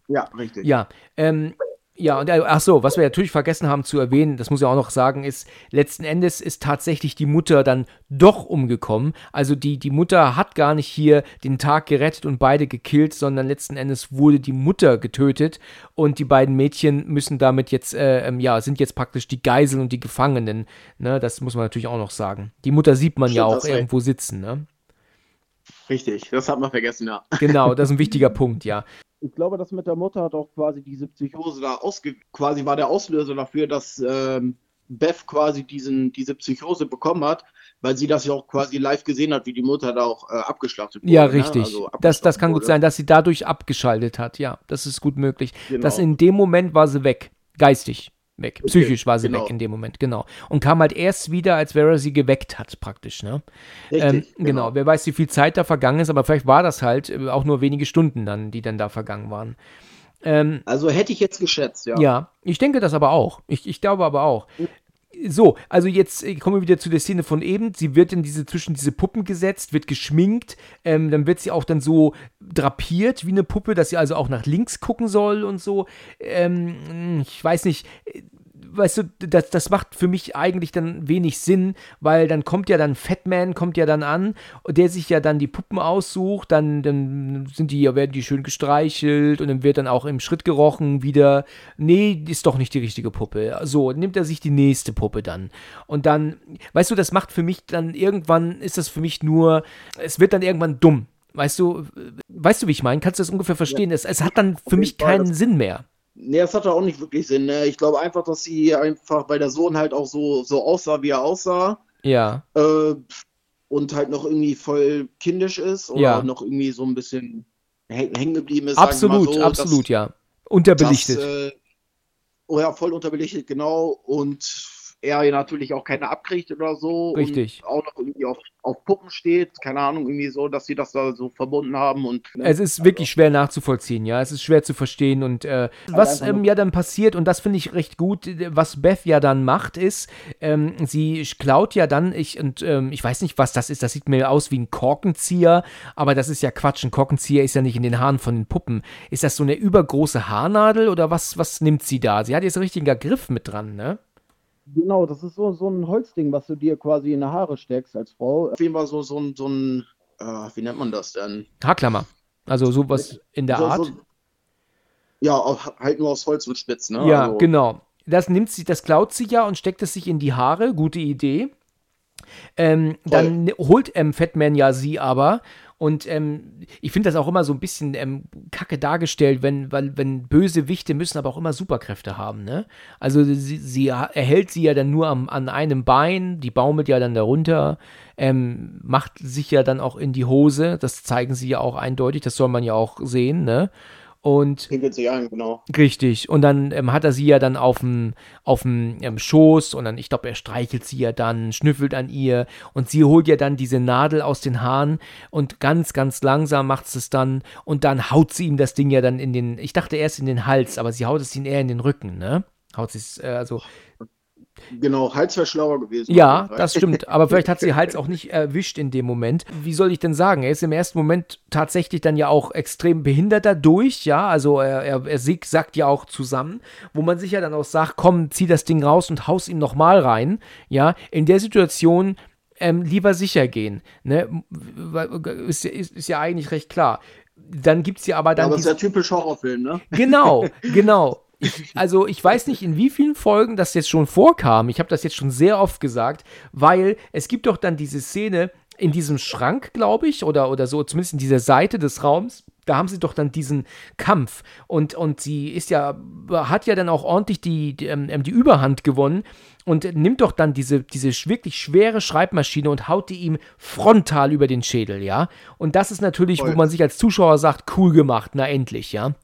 Ja, richtig. Ja, ähm, ja, und äh, ach so, was wir natürlich vergessen haben zu erwähnen, das muss ich auch noch sagen, ist, letzten Endes ist tatsächlich die Mutter dann doch umgekommen. Also die, die Mutter hat gar nicht hier den Tag gerettet und beide gekillt, sondern letzten Endes wurde die Mutter getötet und die beiden Mädchen müssen damit jetzt, äh, ähm, ja, sind jetzt praktisch die Geiseln und die Gefangenen. Ne, das muss man natürlich auch noch sagen. Die Mutter sieht man Stimmt, ja auch irgendwo sitzen, ne? Richtig, das hat man vergessen, ja. Genau, das ist ein wichtiger Punkt, ja ich glaube, das mit der Mutter hat auch quasi diese Psychose da ausge quasi war der Auslöser dafür, dass ähm, Beth quasi diesen, diese Psychose bekommen hat, weil sie das ja auch quasi live gesehen hat, wie die Mutter da auch äh, abgeschlachtet wurde. Ja, ne? richtig. Ne? Also das, das kann wurde. gut sein, dass sie dadurch abgeschaltet hat. Ja, das ist gut möglich. Genau. Dass in dem Moment war sie weg, geistig weg. Psychisch war sie genau. weg in dem Moment, genau. Und kam halt erst wieder, als Vera sie geweckt hat, praktisch, ne? Richtig, ähm, genau. genau. Wer weiß, wie viel Zeit da vergangen ist, aber vielleicht war das halt äh, auch nur wenige Stunden dann, die dann da vergangen waren. Ähm, also hätte ich jetzt geschätzt, ja. Ja, ich denke das aber auch. Ich, ich glaube aber auch. So, also jetzt äh, kommen wir wieder zu der Szene von eben. Sie wird in diese zwischen diese Puppen gesetzt, wird geschminkt, ähm, dann wird sie auch dann so drapiert wie eine Puppe, dass sie also auch nach links gucken soll und so. Ähm, ich weiß nicht, weißt du, das, das macht für mich eigentlich dann wenig Sinn, weil dann kommt ja dann Fatman, kommt ja dann an, der sich ja dann die Puppen aussucht, dann, dann sind die, werden die schön gestreichelt und dann wird dann auch im Schritt gerochen wieder, nee, ist doch nicht die richtige Puppe. So, nimmt er sich die nächste Puppe dann. Und dann, weißt du, das macht für mich dann irgendwann, ist das für mich nur, es wird dann irgendwann dumm. Weißt du, weißt du, wie ich meine? Kannst du das ungefähr verstehen? Ja. Es, es hat dann für mich keinen Sinn mehr. Nee, das hatte auch nicht wirklich Sinn. Ne? Ich glaube einfach, dass sie einfach, weil der Sohn halt auch so, so aussah, wie er aussah. Ja. Äh, und halt noch irgendwie voll kindisch ist oder ja. noch irgendwie so ein bisschen hängen geblieben ist. Absolut, so, absolut, dass, ja. Unterbelichtet. Dass, äh, oh ja, voll unterbelichtet, genau. Und er natürlich auch keine abkriegt oder so. Richtig. Und auch noch irgendwie auf, auf Puppen steht. Keine Ahnung, irgendwie so, dass sie das da so verbunden haben. Und, ne? Es ist also. wirklich schwer nachzuvollziehen, ja. Es ist schwer zu verstehen. Und äh, was ähm, ja dann passiert, und das finde ich recht gut, was Beth ja dann macht, ist, ähm, sie klaut ja dann, ich, und ähm, ich weiß nicht, was das ist, das sieht mir aus wie ein Korkenzieher, aber das ist ja Quatsch. Ein Korkenzieher ist ja nicht in den Haaren von den Puppen. Ist das so eine übergroße Haarnadel oder was, was nimmt sie da? Sie hat jetzt einen richtigen Griff mit dran, ne? Genau, das ist so, so ein Holzding, was du dir quasi in die Haare steckst als Frau. Auf jeden Fall so, so, so ein, äh, wie nennt man das denn? Haarklammer. Also sowas in der so, Art. So, ja, halt nur aus Holz und Spitz, ne? Ja, also. genau. Das nimmt sie, das klaut sie ja und steckt es sich in die Haare. Gute Idee. Ähm, dann holt ähm, Fatman ja sie aber und ähm, ich finde das auch immer so ein bisschen ähm, kacke dargestellt, wenn, weil, wenn böse Wichte müssen aber auch immer Superkräfte haben, ne? Also sie, sie erhält sie ja dann nur am, an einem Bein, die baumelt ja dann darunter, ähm, macht sich ja dann auch in die Hose, das zeigen sie ja auch eindeutig, das soll man ja auch sehen, ne? Und Pinkelt sich ein, genau. Richtig. Und dann ähm, hat er sie ja dann auf dem auf ähm, Schoß und dann, ich glaube, er streichelt sie ja dann, schnüffelt an ihr und sie holt ja dann diese Nadel aus den Haaren und ganz, ganz langsam macht es dann und dann haut sie ihm das Ding ja dann in den, ich dachte erst in den Hals, aber sie haut es ihm eher in den Rücken, ne? Haut sie es, äh, also Genau, Hals wäre schlauer gewesen. Ja, das stimmt. Aber vielleicht hat sie Hals auch nicht erwischt in dem Moment. Wie soll ich denn sagen? Er ist im ersten Moment tatsächlich dann ja auch extrem behindert dadurch, ja. Also er, er, er sagt ja auch zusammen, wo man sich ja dann auch sagt, komm, zieh das Ding raus und haus ihm nochmal rein. Ja, in der Situation ähm, lieber sicher gehen. Ne? Ist, ist, ist ja eigentlich recht klar dann gibt es ja aber dann. Aber das ist ja typisch Horrorfilm, ne? Genau, genau. Ich, also ich weiß nicht, in wie vielen Folgen das jetzt schon vorkam. Ich habe das jetzt schon sehr oft gesagt, weil es gibt doch dann diese Szene in diesem Schrank, glaube ich, oder, oder so, zumindest in dieser Seite des Raums. Da haben sie doch dann diesen Kampf und, und sie ist ja, hat ja dann auch ordentlich die, die, ähm, die Überhand gewonnen und nimmt doch dann diese, diese wirklich schwere Schreibmaschine und haut die ihm frontal über den Schädel, ja. Und das ist natürlich, Voll. wo man sich als Zuschauer sagt, cool gemacht, na endlich, ja.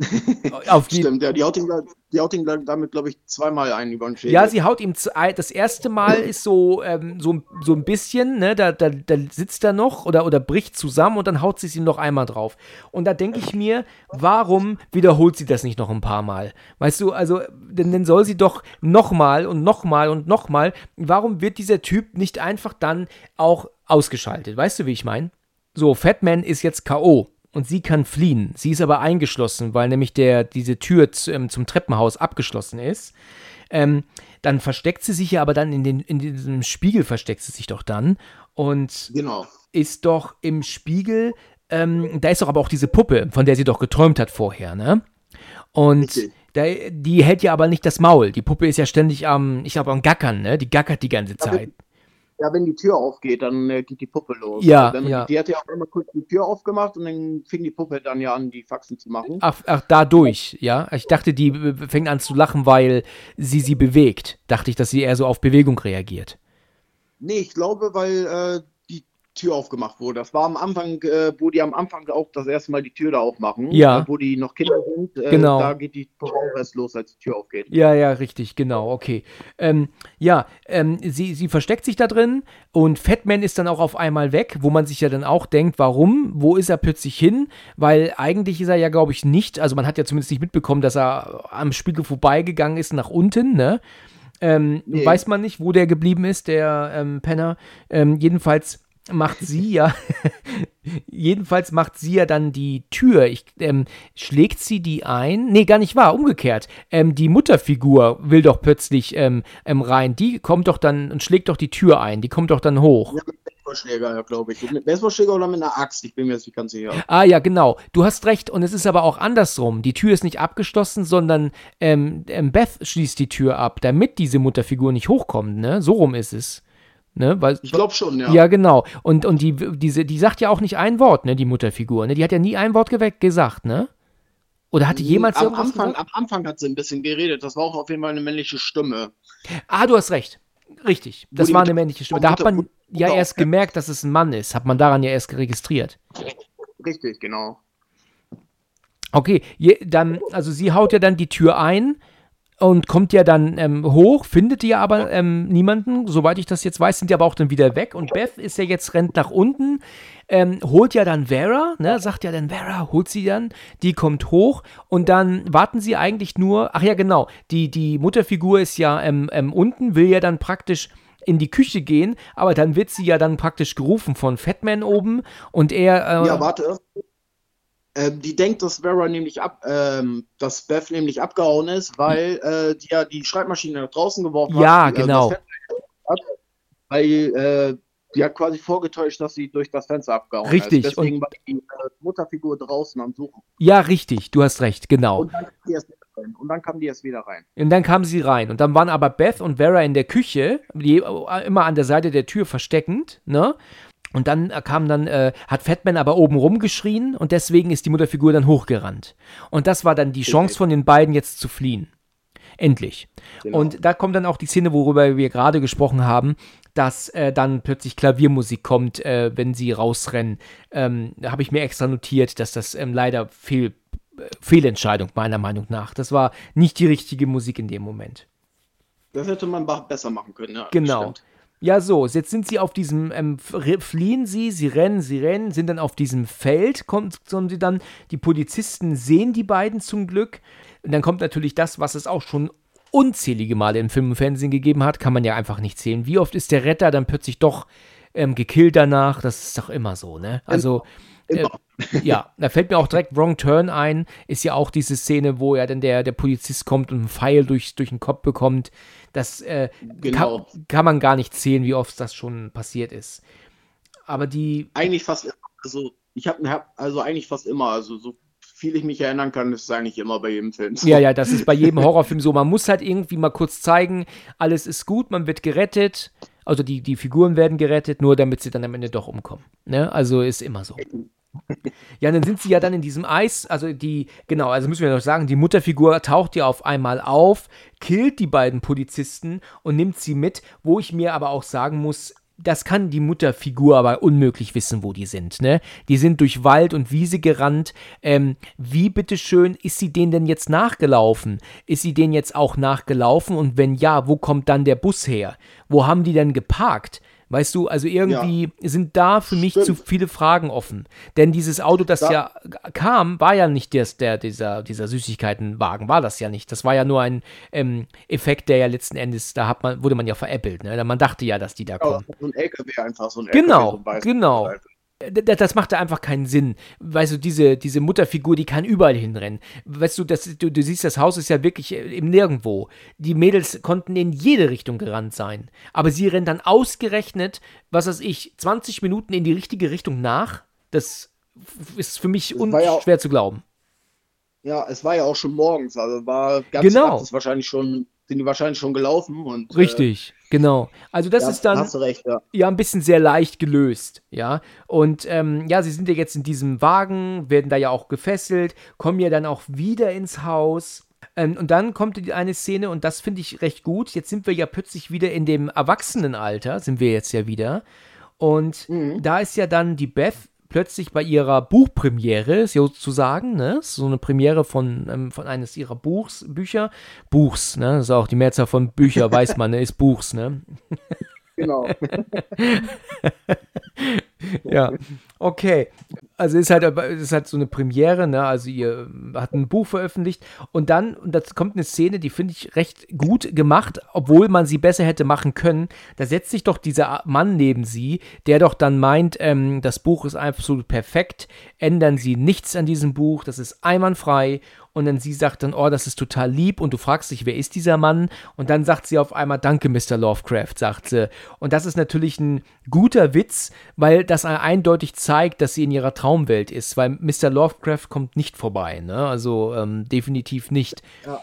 Auf die, Stimmt, ja, die haut ihn, die haut ihn damit, glaube ich, zweimal ein über den Schädel. Ja, sie haut ihm das erste Mal ist so, ähm, so, so ein bisschen, ne, da, da, da sitzt er noch oder, oder bricht zusammen und dann haut sie es ihm noch einmal drauf. Und da denke ich mir, warum wiederholt sie das nicht noch ein paar Mal? Weißt du, also, denn dann soll sie doch nochmal und nochmal und nochmal. Warum wird dieser Typ nicht einfach dann auch ausgeschaltet? Weißt du, wie ich meine? So, Fatman ist jetzt K.O und sie kann fliehen. Sie ist aber eingeschlossen, weil nämlich der, diese Tür zum, zum Treppenhaus abgeschlossen ist. Ähm, dann versteckt sie sich ja aber dann in, den, in diesem Spiegel versteckt sie sich doch dann und genau. ist doch im Spiegel, ähm, da ist doch aber auch diese Puppe, von der sie doch geträumt hat vorher, ne? Und da, die hält ja aber nicht das Maul. Die Puppe ist ja ständig am, ich glaube, am Gackern, ne? Die gackert die ganze Zeit. Ja, wenn die Tür aufgeht, dann äh, geht die Puppe los. Ja, also ja. Die, die hat ja auch immer kurz die Tür aufgemacht und dann fing die Puppe dann ja an, die Faxen zu machen. Ach, ach dadurch, ja. Ich dachte, die fängt an zu lachen, weil sie sie bewegt. Dachte ich, dass sie eher so auf Bewegung reagiert. Nee, ich glaube, weil äh, Tür aufgemacht wurde. Das war am Anfang, äh, wo die am Anfang auch das erste Mal die Tür da aufmachen. Ja. Äh, wo die noch Kinder sind. Äh, genau. Da geht die Tür auch erst los, als die Tür aufgeht. Ja, ja, richtig, genau, okay. Ähm, ja, ähm, sie, sie versteckt sich da drin und Fatman ist dann auch auf einmal weg, wo man sich ja dann auch denkt, warum? Wo ist er plötzlich hin? Weil eigentlich ist er ja, glaube ich, nicht, also man hat ja zumindest nicht mitbekommen, dass er am Spiegel vorbeigegangen ist nach unten, ne? Ähm, nee. Weiß man nicht, wo der geblieben ist, der ähm, Penner. Ähm, jedenfalls macht sie ja, jedenfalls macht sie ja dann die Tür. Ich, ähm, schlägt sie die ein? Nee, gar nicht wahr, umgekehrt. Ähm, die Mutterfigur will doch plötzlich ähm, ähm, rein. Die kommt doch dann und schlägt doch die Tür ein. Die kommt doch dann hoch. Ja, mit Baseballschläger, glaube ich. Mit Baseballschläger oder mit einer Axt? Ich bin mir jetzt nicht ganz sicher. Ah, ja, genau. Du hast recht. Und es ist aber auch andersrum. Die Tür ist nicht abgeschlossen, sondern ähm, ähm, Beth schließt die Tür ab, damit diese Mutterfigur nicht hochkommt. Ne? So rum ist es. Ne? Weil, ich glaube schon, ja. Ja, genau. Und, und die, diese, die sagt ja auch nicht ein Wort, ne, die Mutterfigur. Ne? Die hat ja nie ein Wort gesagt, ne? Oder hat die jemals am Anfang, Am Anfang hat sie ein bisschen geredet. Das war auch auf jeden Fall eine männliche Stimme. Ah, du hast recht. Richtig. Das war eine männliche Stimme. Da hat man ja erst gemerkt, dass es ein Mann ist. Hat man daran ja erst registriert. Richtig, genau. Okay, dann, also sie haut ja dann die Tür ein und kommt ja dann ähm, hoch, findet ja aber ähm, niemanden, soweit ich das jetzt weiß, sind die aber auch dann wieder weg und Beth ist ja jetzt, rennt nach unten, ähm, holt ja dann Vera, ne, sagt ja dann Vera, holt sie dann, die kommt hoch und dann warten sie eigentlich nur, ach ja genau, die, die Mutterfigur ist ja ähm, ähm, unten, will ja dann praktisch in die Küche gehen, aber dann wird sie ja dann praktisch gerufen von Fatman oben und er. Äh, ja, warte. Ähm, die denkt, dass Vera nämlich ab, ähm, dass Beth nämlich abgehauen ist, weil äh, die ja die Schreibmaschine nach draußen geworfen ja, hat. Ja, genau. Hat, weil äh, die hat quasi vorgetäuscht, dass sie durch das Fenster abgehauen richtig. ist. Deswegen und, war die äh, Mutterfigur draußen am Suchen. Ja, richtig, du hast recht, genau. Und dann, und dann kam die erst wieder rein. Und dann kam sie rein. Und dann waren aber Beth und Vera in der Küche, die, äh, immer an der Seite der Tür versteckend, ne? Und dann kam dann, äh, hat Fatman aber oben rumgeschrien und deswegen ist die Mutterfigur dann hochgerannt. Und das war dann die Chance von den beiden jetzt zu fliehen. Endlich. Genau. Und da kommt dann auch die Szene, worüber wir gerade gesprochen haben, dass äh, dann plötzlich Klaviermusik kommt, äh, wenn sie rausrennen. Ähm, da habe ich mir extra notiert, dass das ähm, leider fehl, äh, Fehlentscheidung meiner Meinung nach. Das war nicht die richtige Musik in dem Moment. Das hätte man besser machen können, ja. Genau. Stimmt. Ja, so, jetzt sind sie auf diesem, ähm, fliehen sie, sie rennen, sie rennen, sind dann auf diesem Feld, kommt, kommen sie dann, die Polizisten sehen die beiden zum Glück. Und dann kommt natürlich das, was es auch schon unzählige Male im Film und Fernsehen gegeben hat, kann man ja einfach nicht zählen. Wie oft ist der Retter dann plötzlich doch ähm, gekillt danach? Das ist doch immer so, ne? Also. Äh, ja, da fällt mir auch direkt Wrong Turn ein. Ist ja auch diese Szene, wo ja dann der, der Polizist kommt und einen Pfeil durch, durch den Kopf bekommt. Das äh, genau. kann, kann man gar nicht zählen, wie oft das schon passiert ist. Aber die. Eigentlich fast immer. Also, ich habe hab, also eigentlich fast immer. Also, so viel ich mich erinnern kann, ist es eigentlich immer bei jedem Film so. Ja, ja, das ist bei jedem Horrorfilm so. Man muss halt irgendwie mal kurz zeigen, alles ist gut, man wird gerettet. Also die, die Figuren werden gerettet, nur damit sie dann am Ende doch umkommen. Ne? Also ist immer so. Ja, dann sind sie ja dann in diesem Eis, also die, genau, also müssen wir noch sagen, die Mutterfigur taucht ja auf einmal auf, killt die beiden Polizisten und nimmt sie mit, wo ich mir aber auch sagen muss, das kann die Mutterfigur aber unmöglich wissen, wo die sind, ne? Die sind durch Wald und Wiese gerannt. Ähm, wie bitteschön ist sie denen denn jetzt nachgelaufen? Ist sie denen jetzt auch nachgelaufen? Und wenn ja, wo kommt dann der Bus her? Wo haben die denn geparkt? Weißt du, also irgendwie ja. sind da für mich Stimmt. zu viele Fragen offen. Denn dieses Auto, das da. ja kam, war ja nicht des, der, dieser, dieser Süßigkeitenwagen, war das ja nicht. Das war ja nur ein ähm, Effekt, der ja letzten Endes, da hat man, wurde man ja veräppelt. Ne? Man dachte ja, dass die da kommen. so ein LKW einfach, so ein genau, LKW, so genau. Seite das macht da einfach keinen Sinn. Weißt du, diese, diese Mutterfigur, die kann überall hinrennen. Weißt du, das, du, du siehst, das Haus ist ja wirklich im Nirgendwo. Die Mädels konnten in jede Richtung gerannt sein. Aber sie rennen dann ausgerechnet, was weiß ich, 20 Minuten in die richtige Richtung nach. Das ist für mich ja schwer zu glauben. Ja, es war ja auch schon morgens, also war ganz genau. Nacht, ist wahrscheinlich schon sind die wahrscheinlich schon gelaufen und äh, richtig, äh, genau. Also das ja, ist dann recht, ja. ja ein bisschen sehr leicht gelöst, ja. Und ähm, ja, sie sind ja jetzt in diesem Wagen, werden da ja auch gefesselt, kommen ja dann auch wieder ins Haus. Ähm, und dann kommt eine Szene und das finde ich recht gut. Jetzt sind wir ja plötzlich wieder in dem Erwachsenenalter, sind wir jetzt ja wieder. Und mhm. da ist ja dann die Beth plötzlich bei ihrer Buchpremiere, sozusagen, ne, so eine Premiere von, ähm, von eines ihrer Buchs, Bücher, Buchs, ne, das ist auch die Mehrzahl von Bücher, weiß man, ne, ist Buchs, ne. Genau. ja, okay. Also ist halt, ist halt so eine Premiere, ne? Also ihr hat ein Buch veröffentlicht und dann, und da kommt eine Szene, die finde ich recht gut gemacht, obwohl man sie besser hätte machen können. Da setzt sich doch dieser Mann neben sie, der doch dann meint, ähm, das Buch ist absolut perfekt, ändern sie nichts an diesem Buch, das ist einwandfrei und dann sie sagt dann, oh, das ist total lieb und du fragst dich, wer ist dieser Mann? Und dann sagt sie auf einmal, danke, Mr. Lovecraft, sagt sie. Und das ist natürlich ein guter Witz, weil das eindeutig zeigt, dass sie in ihrer Traumwelt ist, weil Mr. Lovecraft kommt nicht vorbei, ne? Also ähm, definitiv nicht. Ja.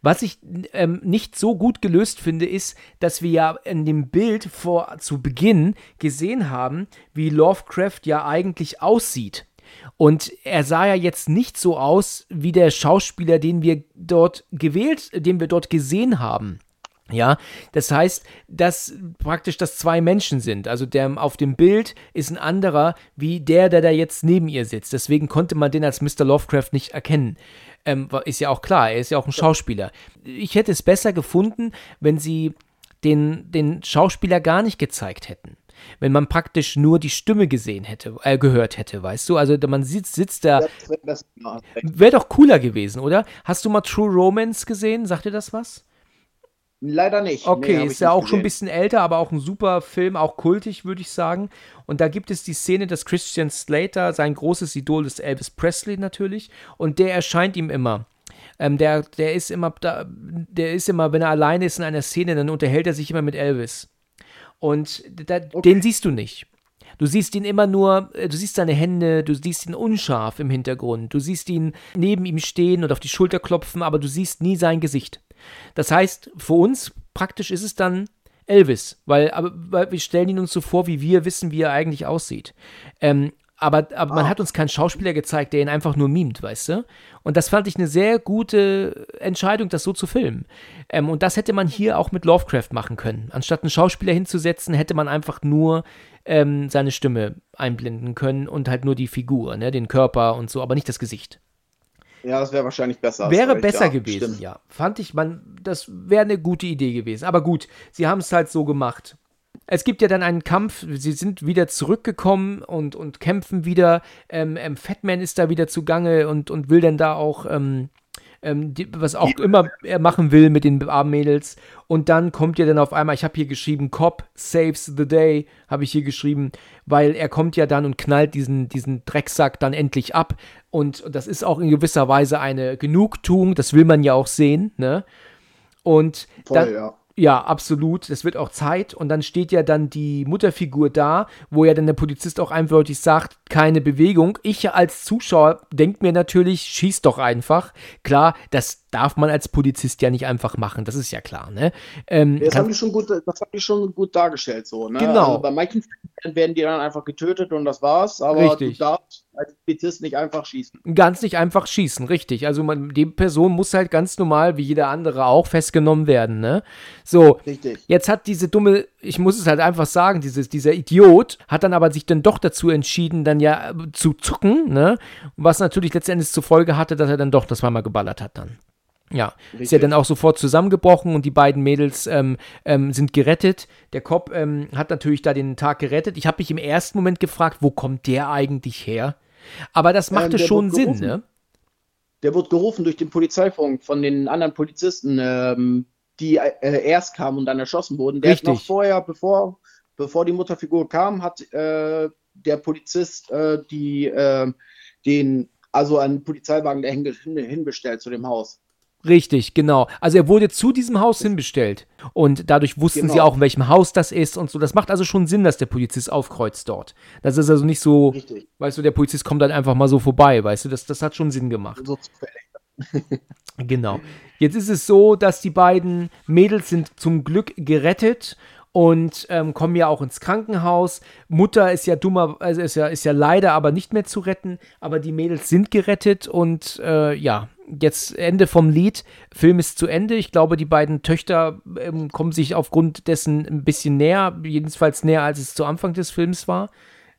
Was ich ähm, nicht so gut gelöst finde, ist, dass wir ja in dem Bild vor zu Beginn gesehen haben, wie Lovecraft ja eigentlich aussieht. Und er sah ja jetzt nicht so aus wie der Schauspieler, den wir dort gewählt, den wir dort gesehen haben. Ja, das heißt, dass praktisch das zwei Menschen sind. Also der auf dem Bild ist ein anderer wie der, der da jetzt neben ihr sitzt. Deswegen konnte man den als Mr. Lovecraft nicht erkennen. Ähm, ist ja auch klar, er ist ja auch ein Schauspieler. Ich hätte es besser gefunden, wenn sie den, den Schauspieler gar nicht gezeigt hätten wenn man praktisch nur die Stimme gesehen hätte, äh, gehört hätte, weißt du? Also man sitzt, sitzt da. Wäre doch cooler gewesen, oder? Hast du mal True Romance gesehen? Sagt dir das was? Leider nicht. Okay, nee, ist ja auch gesehen. schon ein bisschen älter, aber auch ein super Film, auch kultig, würde ich sagen. Und da gibt es die Szene, dass Christian Slater, sein großes Idol ist Elvis Presley natürlich, und der erscheint ihm immer. Ähm, der, der ist immer, da, der ist immer, wenn er alleine ist in einer Szene, dann unterhält er sich immer mit Elvis. Und da, okay. den siehst du nicht. Du siehst ihn immer nur, äh, du siehst seine Hände, du siehst ihn unscharf im Hintergrund, du siehst ihn neben ihm stehen und auf die Schulter klopfen, aber du siehst nie sein Gesicht. Das heißt, für uns praktisch ist es dann Elvis, weil, aber, weil wir stellen ihn uns so vor, wie wir wissen, wie er eigentlich aussieht. Ähm, aber, aber man ah. hat uns keinen Schauspieler gezeigt, der ihn einfach nur mimt, weißt du? Und das fand ich eine sehr gute Entscheidung, das so zu filmen. Ähm, und das hätte man hier auch mit Lovecraft machen können. Anstatt einen Schauspieler hinzusetzen, hätte man einfach nur ähm, seine Stimme einblenden können und halt nur die Figur, ne, den Körper und so, aber nicht das Gesicht. Ja, das wäre wahrscheinlich besser. Wäre besser ja, gewesen, stimmt. ja. Fand ich, man, das wäre eine gute Idee gewesen. Aber gut, sie haben es halt so gemacht. Es gibt ja dann einen Kampf, sie sind wieder zurückgekommen und, und kämpfen wieder. Ähm, ähm, Fatman ist da wieder zugange und, und will dann da auch, ähm, ähm, die, was auch immer er machen will mit den armen Mädels. Und dann kommt ja dann auf einmal, ich habe hier geschrieben, Cop saves the day, habe ich hier geschrieben, weil er kommt ja dann und knallt diesen, diesen Drecksack dann endlich ab. Und das ist auch in gewisser Weise eine Genugtuung, das will man ja auch sehen, ne? Und Voll, dann, ja ja, absolut. Das wird auch Zeit. Und dann steht ja dann die Mutterfigur da, wo ja dann der Polizist auch eindeutig sagt, keine Bewegung. Ich als Zuschauer denke mir natürlich, schieß doch einfach. Klar, das darf man als Polizist ja nicht einfach machen, das ist ja klar, ne? Ähm, das, haben die schon gut, das haben die schon gut dargestellt, so, ne? Genau. Also bei manchen werden die dann einfach getötet und das war's, aber richtig. du darfst als Polizist nicht einfach schießen. Ganz nicht einfach schießen, richtig. Also man, die Person muss halt ganz normal, wie jeder andere auch, festgenommen werden, ne? So, richtig. jetzt hat diese dumme, ich muss es halt einfach sagen, dieses, dieser Idiot hat dann aber sich dann doch dazu entschieden, dann ja äh, zu zucken, ne? Was natürlich letztendlich zur Folge hatte, dass er dann doch das zweimal geballert hat dann. Ja, Richtig. ist ja dann auch sofort zusammengebrochen und die beiden Mädels ähm, ähm, sind gerettet. Der Cop ähm, hat natürlich da den Tag gerettet. Ich habe mich im ersten Moment gefragt, wo kommt der eigentlich her? Aber das machte ähm, schon Sinn, ne? Der wurde gerufen durch den Polizeifunk von den anderen Polizisten, ähm, die äh, erst kamen und dann erschossen wurden. Der Richtig. noch vorher, bevor, bevor die Mutterfigur kam, hat äh, der Polizist äh, die, äh, den, also einen Polizeiwagen der hin, hinbestellt zu dem Haus. Richtig, genau. Also er wurde zu diesem Haus hinbestellt. Und dadurch wussten genau. sie auch, in welchem Haus das ist und so. Das macht also schon Sinn, dass der Polizist aufkreuzt dort. Das ist also nicht so, Richtig. weißt du, der Polizist kommt dann einfach mal so vorbei, weißt du, das, das hat schon Sinn gemacht. So genau. Jetzt ist es so, dass die beiden Mädels sind zum Glück gerettet und ähm, kommen ja auch ins Krankenhaus. Mutter ist ja dummer, also ist ja, ist ja leider aber nicht mehr zu retten, aber die Mädels sind gerettet und äh, ja, jetzt Ende vom Lied. Film ist zu Ende. Ich glaube, die beiden Töchter ähm, kommen sich aufgrund dessen ein bisschen näher, jedenfalls näher, als es zu Anfang des Films war.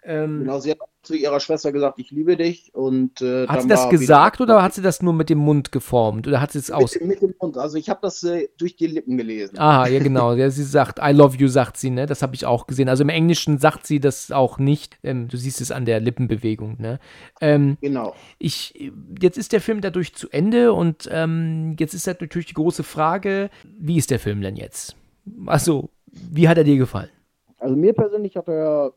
Ähm, genau, sie hat zu ihrer Schwester gesagt, ich liebe dich. Und, äh, hat sie das gesagt oder hat sie das nur mit dem Mund geformt? Oder hat sie es aus? Mit, mit, dem Mund. Also ich habe das äh, durch die Lippen gelesen. Ah, ja genau. ja, sie sagt, I love you, sagt sie, ne? Das habe ich auch gesehen. Also im Englischen sagt sie das auch nicht. Ähm, du siehst es an der Lippenbewegung, ne? Ähm, genau. Ich, jetzt ist der Film dadurch zu Ende und ähm, jetzt ist natürlich die große Frage, wie ist der Film denn jetzt? Also, wie hat er dir gefallen? Also mir persönlich hat er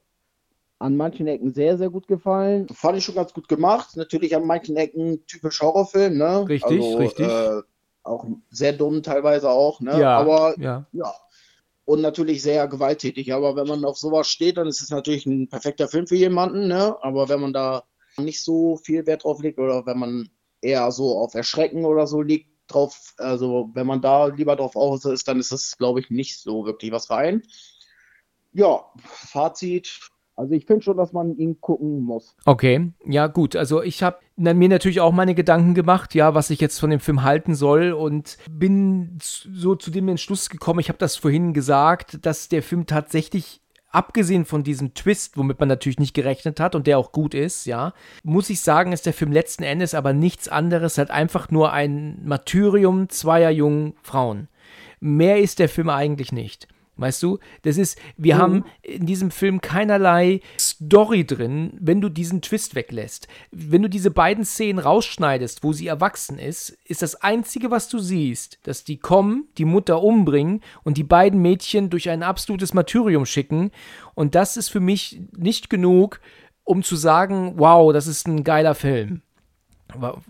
an manchen Ecken sehr, sehr gut gefallen. Fand ich schon ganz gut gemacht. Natürlich an manchen Ecken typisch Horrorfilm, ne? Richtig, also, richtig. Äh, auch sehr dumm teilweise auch, ne? Ja, aber ja. ja. Und natürlich sehr gewalttätig. Aber wenn man auf sowas steht, dann ist es natürlich ein perfekter Film für jemanden, ne? Aber wenn man da nicht so viel Wert drauf legt oder wenn man eher so auf Erschrecken oder so liegt, drauf, also wenn man da lieber drauf aus ist, dann ist das, glaube ich, nicht so wirklich was rein. Ja, Fazit, also ich finde schon, dass man ihn gucken muss. Okay, ja gut. Also ich habe mir natürlich auch meine Gedanken gemacht, ja, was ich jetzt von dem Film halten soll und bin so zu dem Entschluss gekommen, ich habe das vorhin gesagt, dass der Film tatsächlich abgesehen von diesem Twist, womit man natürlich nicht gerechnet hat und der auch gut ist, ja, muss ich sagen, ist der Film letzten Endes aber nichts anderes, hat einfach nur ein Martyrium zweier jungen Frauen. Mehr ist der Film eigentlich nicht. Weißt du, das ist, wir mhm. haben in diesem Film keinerlei Story drin, wenn du diesen Twist weglässt. Wenn du diese beiden Szenen rausschneidest, wo sie erwachsen ist, ist das Einzige, was du siehst, dass die kommen, die Mutter umbringen und die beiden Mädchen durch ein absolutes Martyrium schicken. Und das ist für mich nicht genug, um zu sagen, wow, das ist ein geiler Film.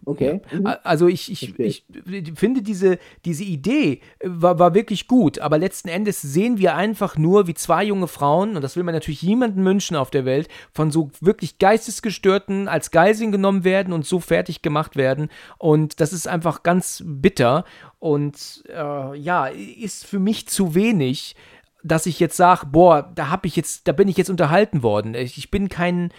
Okay. Mhm. Also ich, ich, ich finde diese, diese Idee äh, war, war wirklich gut, aber letzten Endes sehen wir einfach nur, wie zwei junge Frauen, und das will man natürlich niemanden wünschen auf der Welt, von so wirklich Geistesgestörten als Geiseln genommen werden und so fertig gemacht werden. Und das ist einfach ganz bitter und äh, ja, ist für mich zu wenig dass ich jetzt sage, boah, da habe ich jetzt, da bin ich jetzt unterhalten worden. Ich bin kein,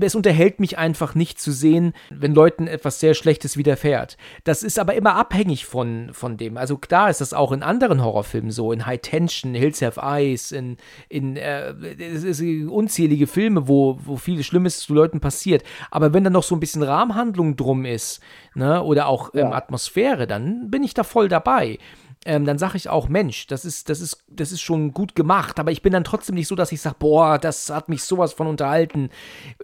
es unterhält mich einfach nicht zu sehen, wenn Leuten etwas sehr Schlechtes widerfährt. Das ist aber immer abhängig von, von dem. Also klar ist das auch in anderen Horrorfilmen so, in High Tension, Hills Have Eyes, in, in äh, unzählige Filme, wo, wo viel Schlimmes zu Leuten passiert. Aber wenn da noch so ein bisschen Rahmenhandlung drum ist, ne, oder auch ja. ähm, Atmosphäre, dann bin ich da voll dabei ähm, dann sage ich auch, Mensch, das ist, das, ist, das ist schon gut gemacht, aber ich bin dann trotzdem nicht so, dass ich sage, boah, das hat mich sowas von unterhalten.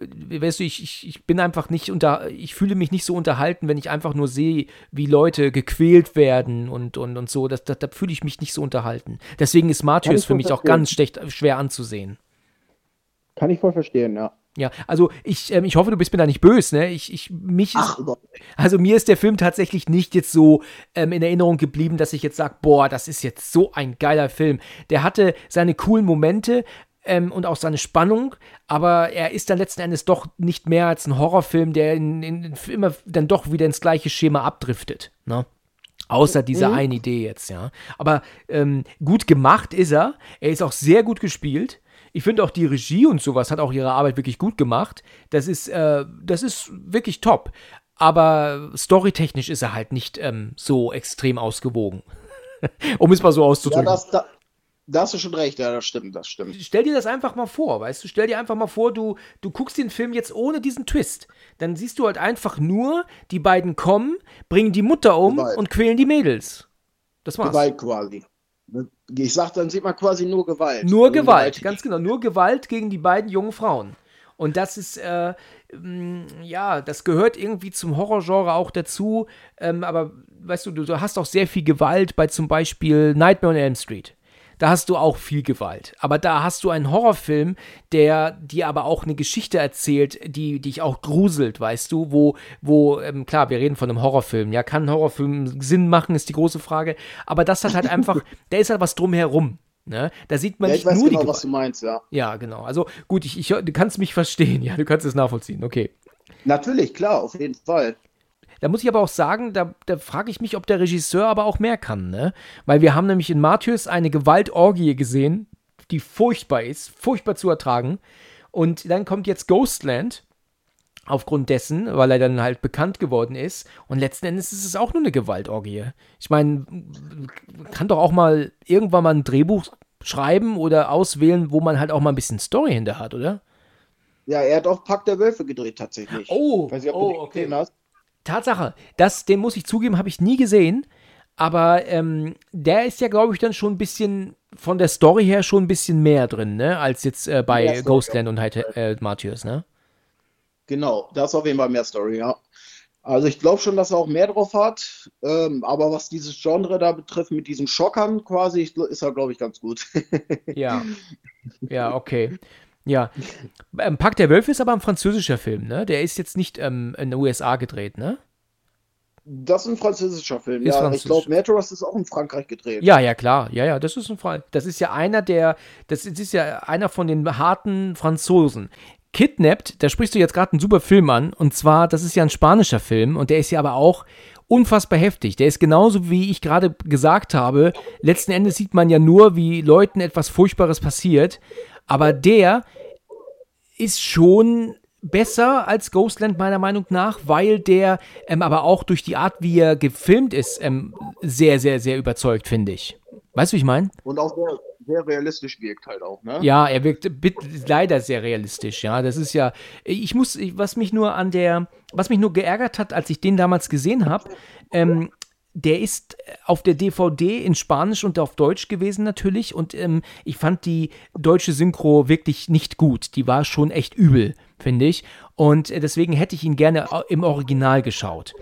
Äh, weißt du, ich, ich, ich bin einfach nicht unter, ich fühle mich nicht so unterhalten, wenn ich einfach nur sehe, wie Leute gequält werden und, und, und so. Das, das, da fühle ich mich nicht so unterhalten. Deswegen ist Martyrs für mich auch ganz schlecht, schwer anzusehen. Kann ich voll verstehen, ja. Ja, also ich, ähm, ich hoffe, du bist mir da nicht böse, ne? Ich, ich, mich Ach, also mir ist der Film tatsächlich nicht jetzt so ähm, in Erinnerung geblieben, dass ich jetzt sage, boah, das ist jetzt so ein geiler Film. Der hatte seine coolen Momente, ähm, und auch seine Spannung, aber er ist dann letzten Endes doch nicht mehr als ein Horrorfilm, der in, in, immer dann doch wieder ins gleiche Schema abdriftet. Ne? Außer dieser mhm. eine Idee jetzt, ja. Aber ähm, gut gemacht ist er. Er ist auch sehr gut gespielt. Ich finde auch die Regie und sowas hat auch ihre Arbeit wirklich gut gemacht. Das ist, äh, das ist wirklich top. Aber storytechnisch ist er halt nicht ähm, so extrem ausgewogen. um es mal so auszudrücken. Ja, das, da, da hast du schon recht, ja, das stimmt, das stimmt. Stell dir das einfach mal vor, weißt du, stell dir einfach mal vor, du, du guckst den Film jetzt ohne diesen Twist. Dann siehst du halt einfach nur, die beiden kommen, bringen die Mutter um Gewalt. und quälen die Mädels. Das war's. Gewalt quasi. Ich sag, dann sieht man quasi nur Gewalt. Nur Gewalt, Gewalt, ganz genau. Nur Gewalt gegen die beiden jungen Frauen. Und das ist, äh, mm, ja, das gehört irgendwie zum Horrorgenre auch dazu. Ähm, aber weißt du, du hast auch sehr viel Gewalt bei zum Beispiel Nightmare on Elm Street da hast du auch viel Gewalt. Aber da hast du einen Horrorfilm, der dir aber auch eine Geschichte erzählt, die dich auch gruselt, weißt du, wo, wo, ähm, klar, wir reden von einem Horrorfilm. Ja, kann ein Horrorfilm Sinn machen, ist die große Frage. Aber das hat halt einfach, da ist halt was drumherum. Ne? Da sieht man ja, nicht nur genau, die Gewalt. was du meinst, ja. Ja, genau. Also gut, ich, ich, du kannst mich verstehen, ja, du kannst es nachvollziehen, okay. Natürlich, klar, auf jeden Fall. Da muss ich aber auch sagen, da, da frage ich mich, ob der Regisseur aber auch mehr kann, ne? Weil wir haben nämlich in Martyrs eine Gewaltorgie gesehen, die furchtbar ist, furchtbar zu ertragen. Und dann kommt jetzt Ghostland aufgrund dessen, weil er dann halt bekannt geworden ist. Und letzten Endes ist es auch nur eine Gewaltorgie. Ich meine, kann doch auch mal irgendwann mal ein Drehbuch schreiben oder auswählen, wo man halt auch mal ein bisschen Story hinter hat, oder? Ja, er hat auch Pack der Wölfe gedreht tatsächlich. Oh, Weiß nicht, oh okay. Tatsache, das, den muss ich zugeben, habe ich nie gesehen. Aber ähm, der ist ja, glaube ich, dann schon ein bisschen von der Story her schon ein bisschen mehr drin, ne? Als jetzt äh, bei ja, Ghostland und äh, Martyrs, ne? Genau, da ist auf jeden Fall mehr Story, ja. Also ich glaube schon, dass er auch mehr drauf hat. Ähm, aber was dieses Genre da betrifft, mit diesen Schockern quasi, ist er, glaube ich, ganz gut. ja. Ja, okay. Ja. Ähm, Pack der Wölfe ist aber ein französischer Film, ne? Der ist jetzt nicht ähm, in den USA gedreht, ne? Das ist ein französischer Film, ist ja. Ich glaube, Meteoros ist auch in Frankreich gedreht. Ja, ja, klar. Ja, ja, das ist ein Fall. Das ist ja einer der, das ist ja einer von den harten Franzosen. Kidnapped, da sprichst du jetzt gerade einen super Film an. Und zwar, das ist ja ein spanischer Film und der ist ja aber auch unfassbar heftig. Der ist genauso, wie ich gerade gesagt habe. Letzten Endes sieht man ja nur, wie Leuten etwas Furchtbares passiert. Aber der ist schon besser als Ghostland meiner Meinung nach, weil der ähm, aber auch durch die Art, wie er gefilmt ist, ähm, sehr, sehr, sehr überzeugt, finde ich. Weißt du, wie ich meine? Und auch sehr, sehr realistisch wirkt halt auch, ne? Ja, er wirkt leider sehr realistisch, ja. Das ist ja, ich muss, was mich nur an der, was mich nur geärgert hat, als ich den damals gesehen habe, ähm, der ist auf der DVD in Spanisch und auf Deutsch gewesen natürlich und ähm, ich fand die deutsche Synchro wirklich nicht gut. Die war schon echt übel, finde ich. Und äh, deswegen hätte ich ihn gerne im Original geschaut.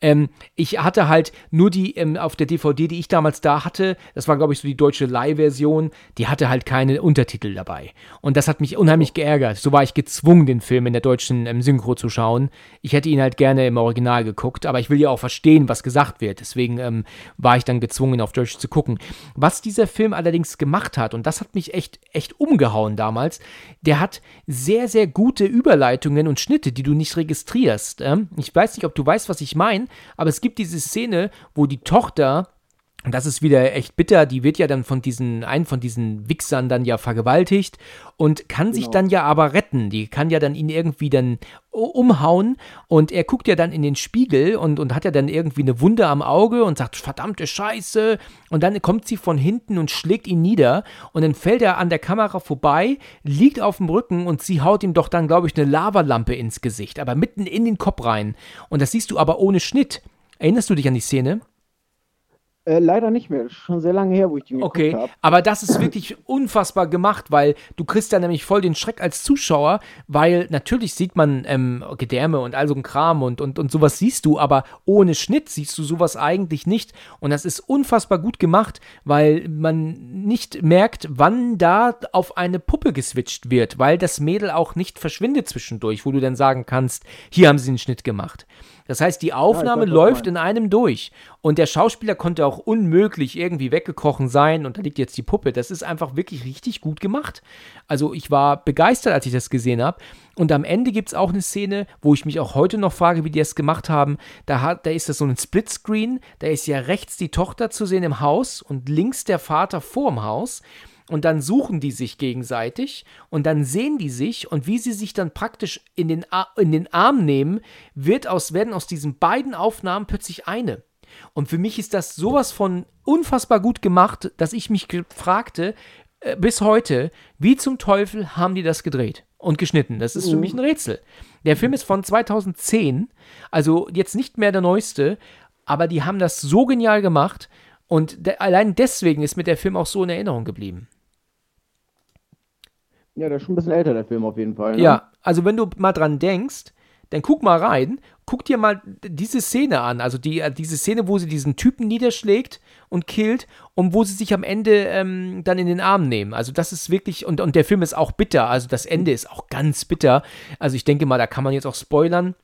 Ähm, ich hatte halt nur die ähm, auf der DVD, die ich damals da hatte, das war glaube ich so die deutsche Leihversion, die hatte halt keine Untertitel dabei. Und das hat mich unheimlich geärgert. So war ich gezwungen, den Film in der deutschen ähm, Synchro zu schauen. Ich hätte ihn halt gerne im Original geguckt, aber ich will ja auch verstehen, was gesagt wird. Deswegen ähm, war ich dann gezwungen, auf Deutsch zu gucken. Was dieser Film allerdings gemacht hat, und das hat mich echt, echt umgehauen damals, der hat sehr, sehr gute Überleitungen und Schnitte, die du nicht registrierst. Ähm? Ich weiß nicht, ob du weißt, was ich meine, aber es gibt diese Szene, wo die Tochter und das ist wieder echt bitter. Die wird ja dann von diesen, einen von diesen Wichsern dann ja vergewaltigt und kann genau. sich dann ja aber retten. Die kann ja dann ihn irgendwie dann umhauen und er guckt ja dann in den Spiegel und, und hat ja dann irgendwie eine Wunde am Auge und sagt, verdammte Scheiße. Und dann kommt sie von hinten und schlägt ihn nieder und dann fällt er an der Kamera vorbei, liegt auf dem Rücken und sie haut ihm doch dann, glaube ich, eine Lavalampe ins Gesicht, aber mitten in den Kopf rein. Und das siehst du aber ohne Schnitt. Erinnerst du dich an die Szene? Äh, leider nicht mehr. Schon sehr lange her, wo ich okay. geguckt habe. Okay, aber das ist wirklich unfassbar gemacht, weil du kriegst da nämlich voll den Schreck als Zuschauer, weil natürlich sieht man ähm, Gedärme und all so ein Kram und, und, und sowas siehst du, aber ohne Schnitt siehst du sowas eigentlich nicht. Und das ist unfassbar gut gemacht, weil man nicht merkt, wann da auf eine Puppe geswitcht wird, weil das Mädel auch nicht verschwindet zwischendurch, wo du dann sagen kannst, hier haben sie einen Schnitt gemacht. Das heißt, die Aufnahme ja, läuft in einem durch. Und der Schauspieler konnte auch unmöglich irgendwie weggekrochen sein und da liegt jetzt die Puppe. Das ist einfach wirklich richtig gut gemacht. Also ich war begeistert, als ich das gesehen habe. Und am Ende gibt es auch eine Szene, wo ich mich auch heute noch frage, wie die das gemacht haben. Da, hat, da ist das so ein Splitscreen. Da ist ja rechts die Tochter zu sehen im Haus und links der Vater vorm Haus und dann suchen die sich gegenseitig und dann sehen die sich und wie sie sich dann praktisch in den, in den Arm nehmen, wird aus, werden aus diesen beiden Aufnahmen plötzlich eine. Und für mich ist das sowas von unfassbar gut gemacht, dass ich mich fragte, äh, bis heute, wie zum Teufel haben die das gedreht und geschnitten? Das ist für mich ein Rätsel. Der Film ist von 2010, also jetzt nicht mehr der neueste, aber die haben das so genial gemacht und de allein deswegen ist mir der Film auch so in Erinnerung geblieben. Ja, der ist schon ein bisschen älter, der Film auf jeden Fall. Ne? Ja, also wenn du mal dran denkst, dann guck mal rein, guck dir mal diese Szene an, also die, äh, diese Szene, wo sie diesen Typen niederschlägt und killt und wo sie sich am Ende ähm, dann in den Arm nehmen. Also das ist wirklich, und, und der Film ist auch bitter, also das Ende ist auch ganz bitter. Also ich denke mal, da kann man jetzt auch spoilern.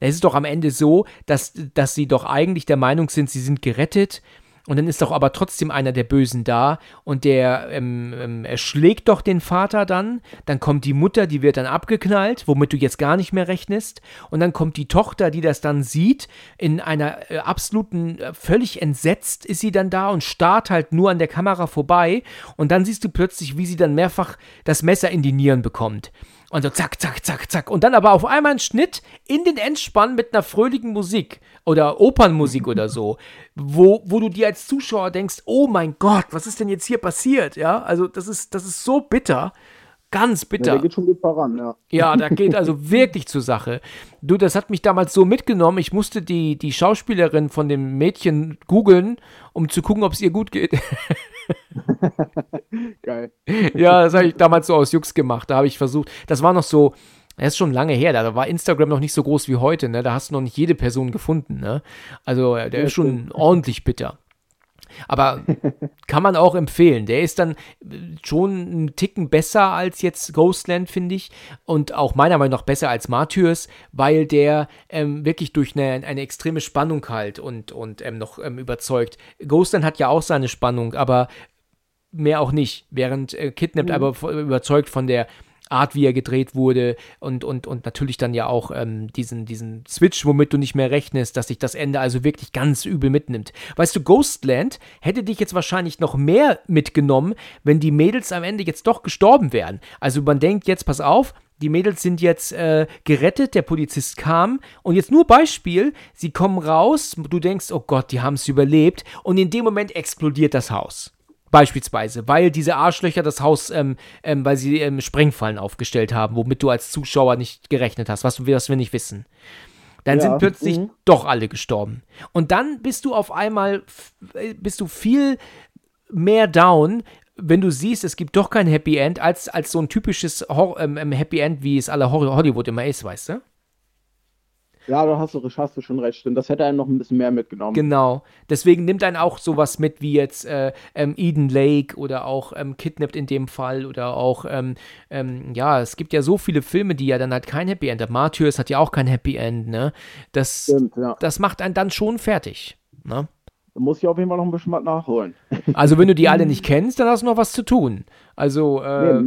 Es ist doch am Ende so, dass, dass sie doch eigentlich der Meinung sind, sie sind gerettet und dann ist doch aber trotzdem einer der Bösen da und der ähm, ähm, erschlägt doch den Vater dann. Dann kommt die Mutter, die wird dann abgeknallt, womit du jetzt gar nicht mehr rechnest. Und dann kommt die Tochter, die das dann sieht, in einer äh, absoluten, äh, völlig entsetzt ist sie dann da und starrt halt nur an der Kamera vorbei. Und dann siehst du plötzlich, wie sie dann mehrfach das Messer in die Nieren bekommt. Und so zack, zack, zack, zack. Und dann aber auf einmal ein Schnitt in den Endspann mit einer fröhlichen Musik oder Opernmusik oder so, wo, wo du dir als Zuschauer denkst, oh mein Gott, was ist denn jetzt hier passiert? Ja, also das ist, das ist so bitter. Ganz bitter. Ja, der geht schon gut voran, ja. Ja, da geht also wirklich zur Sache. Du, das hat mich damals so mitgenommen, ich musste die, die Schauspielerin von dem Mädchen googeln, um zu gucken, ob es ihr gut geht. Geil. Ja, das habe ich damals so aus Jux gemacht. Da habe ich versucht, das war noch so, das ist schon lange her, da war Instagram noch nicht so groß wie heute, ne? Da hast du noch nicht jede Person gefunden, ne? Also der ist schon ordentlich bitter. Aber kann man auch empfehlen. Der ist dann schon einen Ticken besser als jetzt Ghostland, finde ich. Und auch meiner Meinung nach besser als Martyrs, weil der ähm, wirklich durch eine, eine extreme Spannung halt und, und ähm, noch ähm, überzeugt. Ghostland hat ja auch seine Spannung, aber mehr auch nicht. Während äh, Kidnapped mhm. aber überzeugt von der Art, wie er gedreht wurde und, und, und natürlich dann ja auch ähm, diesen, diesen Switch, womit du nicht mehr rechnest, dass sich das Ende also wirklich ganz übel mitnimmt. Weißt du, Ghostland hätte dich jetzt wahrscheinlich noch mehr mitgenommen, wenn die Mädels am Ende jetzt doch gestorben wären. Also man denkt jetzt, pass auf, die Mädels sind jetzt äh, gerettet, der Polizist kam und jetzt nur Beispiel, sie kommen raus, du denkst, oh Gott, die haben es überlebt und in dem Moment explodiert das Haus. Beispielsweise, weil diese Arschlöcher das Haus, ähm, ähm, weil sie ähm, Sprengfallen aufgestellt haben, womit du als Zuschauer nicht gerechnet hast, was, was wir nicht wissen. Dann ja. sind plötzlich mhm. doch alle gestorben. Und dann bist du auf einmal, äh, bist du viel mehr down, wenn du siehst, es gibt doch kein Happy End, als, als so ein typisches Hor ähm, ähm Happy End, wie es alle Hollywood immer ist, weißt du? Ja, da hast du, hast du schon recht. Stimmt. Das hätte einen noch ein bisschen mehr mitgenommen. Genau. Deswegen nimmt einen auch sowas mit wie jetzt äh, ähm, Eden Lake oder auch ähm, Kidnapped in dem Fall oder auch, ähm, ähm, ja, es gibt ja so viele Filme, die ja dann halt kein Happy End haben. Martyrs hat ja auch kein Happy End, ne? Das, Stimmt, ja. das macht einen dann schon fertig, ne? Da muss ich auf jeden Fall noch ein bisschen was nachholen. Also, wenn du die alle nicht kennst, dann hast du noch was zu tun. Also, äh.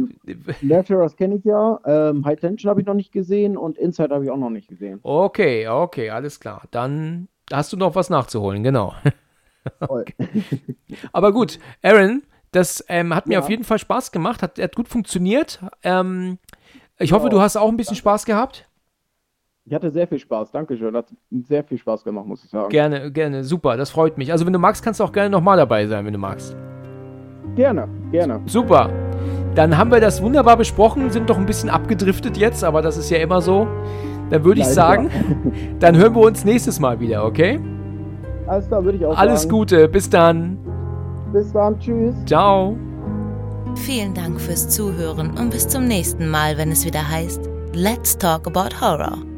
Nee, kenne ich ja. Ähm, High Tension habe ich noch nicht gesehen und Inside habe ich auch noch nicht gesehen. Okay, okay, alles klar. Dann hast du noch was nachzuholen, genau. okay. Aber gut, Aaron, das ähm, hat mir ja. auf jeden Fall Spaß gemacht, hat, hat gut funktioniert. Ähm, ich hoffe, du hast auch ein bisschen Spaß gehabt. Ich hatte sehr viel Spaß, danke schön. Hat sehr viel Spaß gemacht, muss ich sagen. Gerne, gerne, super, das freut mich. Also wenn du magst, kannst du auch gerne nochmal dabei sein, wenn du magst. Gerne, gerne. Super. Dann haben wir das wunderbar besprochen, sind doch ein bisschen abgedriftet jetzt, aber das ist ja immer so. Dann würde ich sagen, dann hören wir uns nächstes Mal wieder, okay? Alles klar, würde ich auch Alles sagen. Gute, bis dann. Bis dann, tschüss. Ciao. Vielen Dank fürs Zuhören und bis zum nächsten Mal, wenn es wieder heißt Let's Talk About Horror.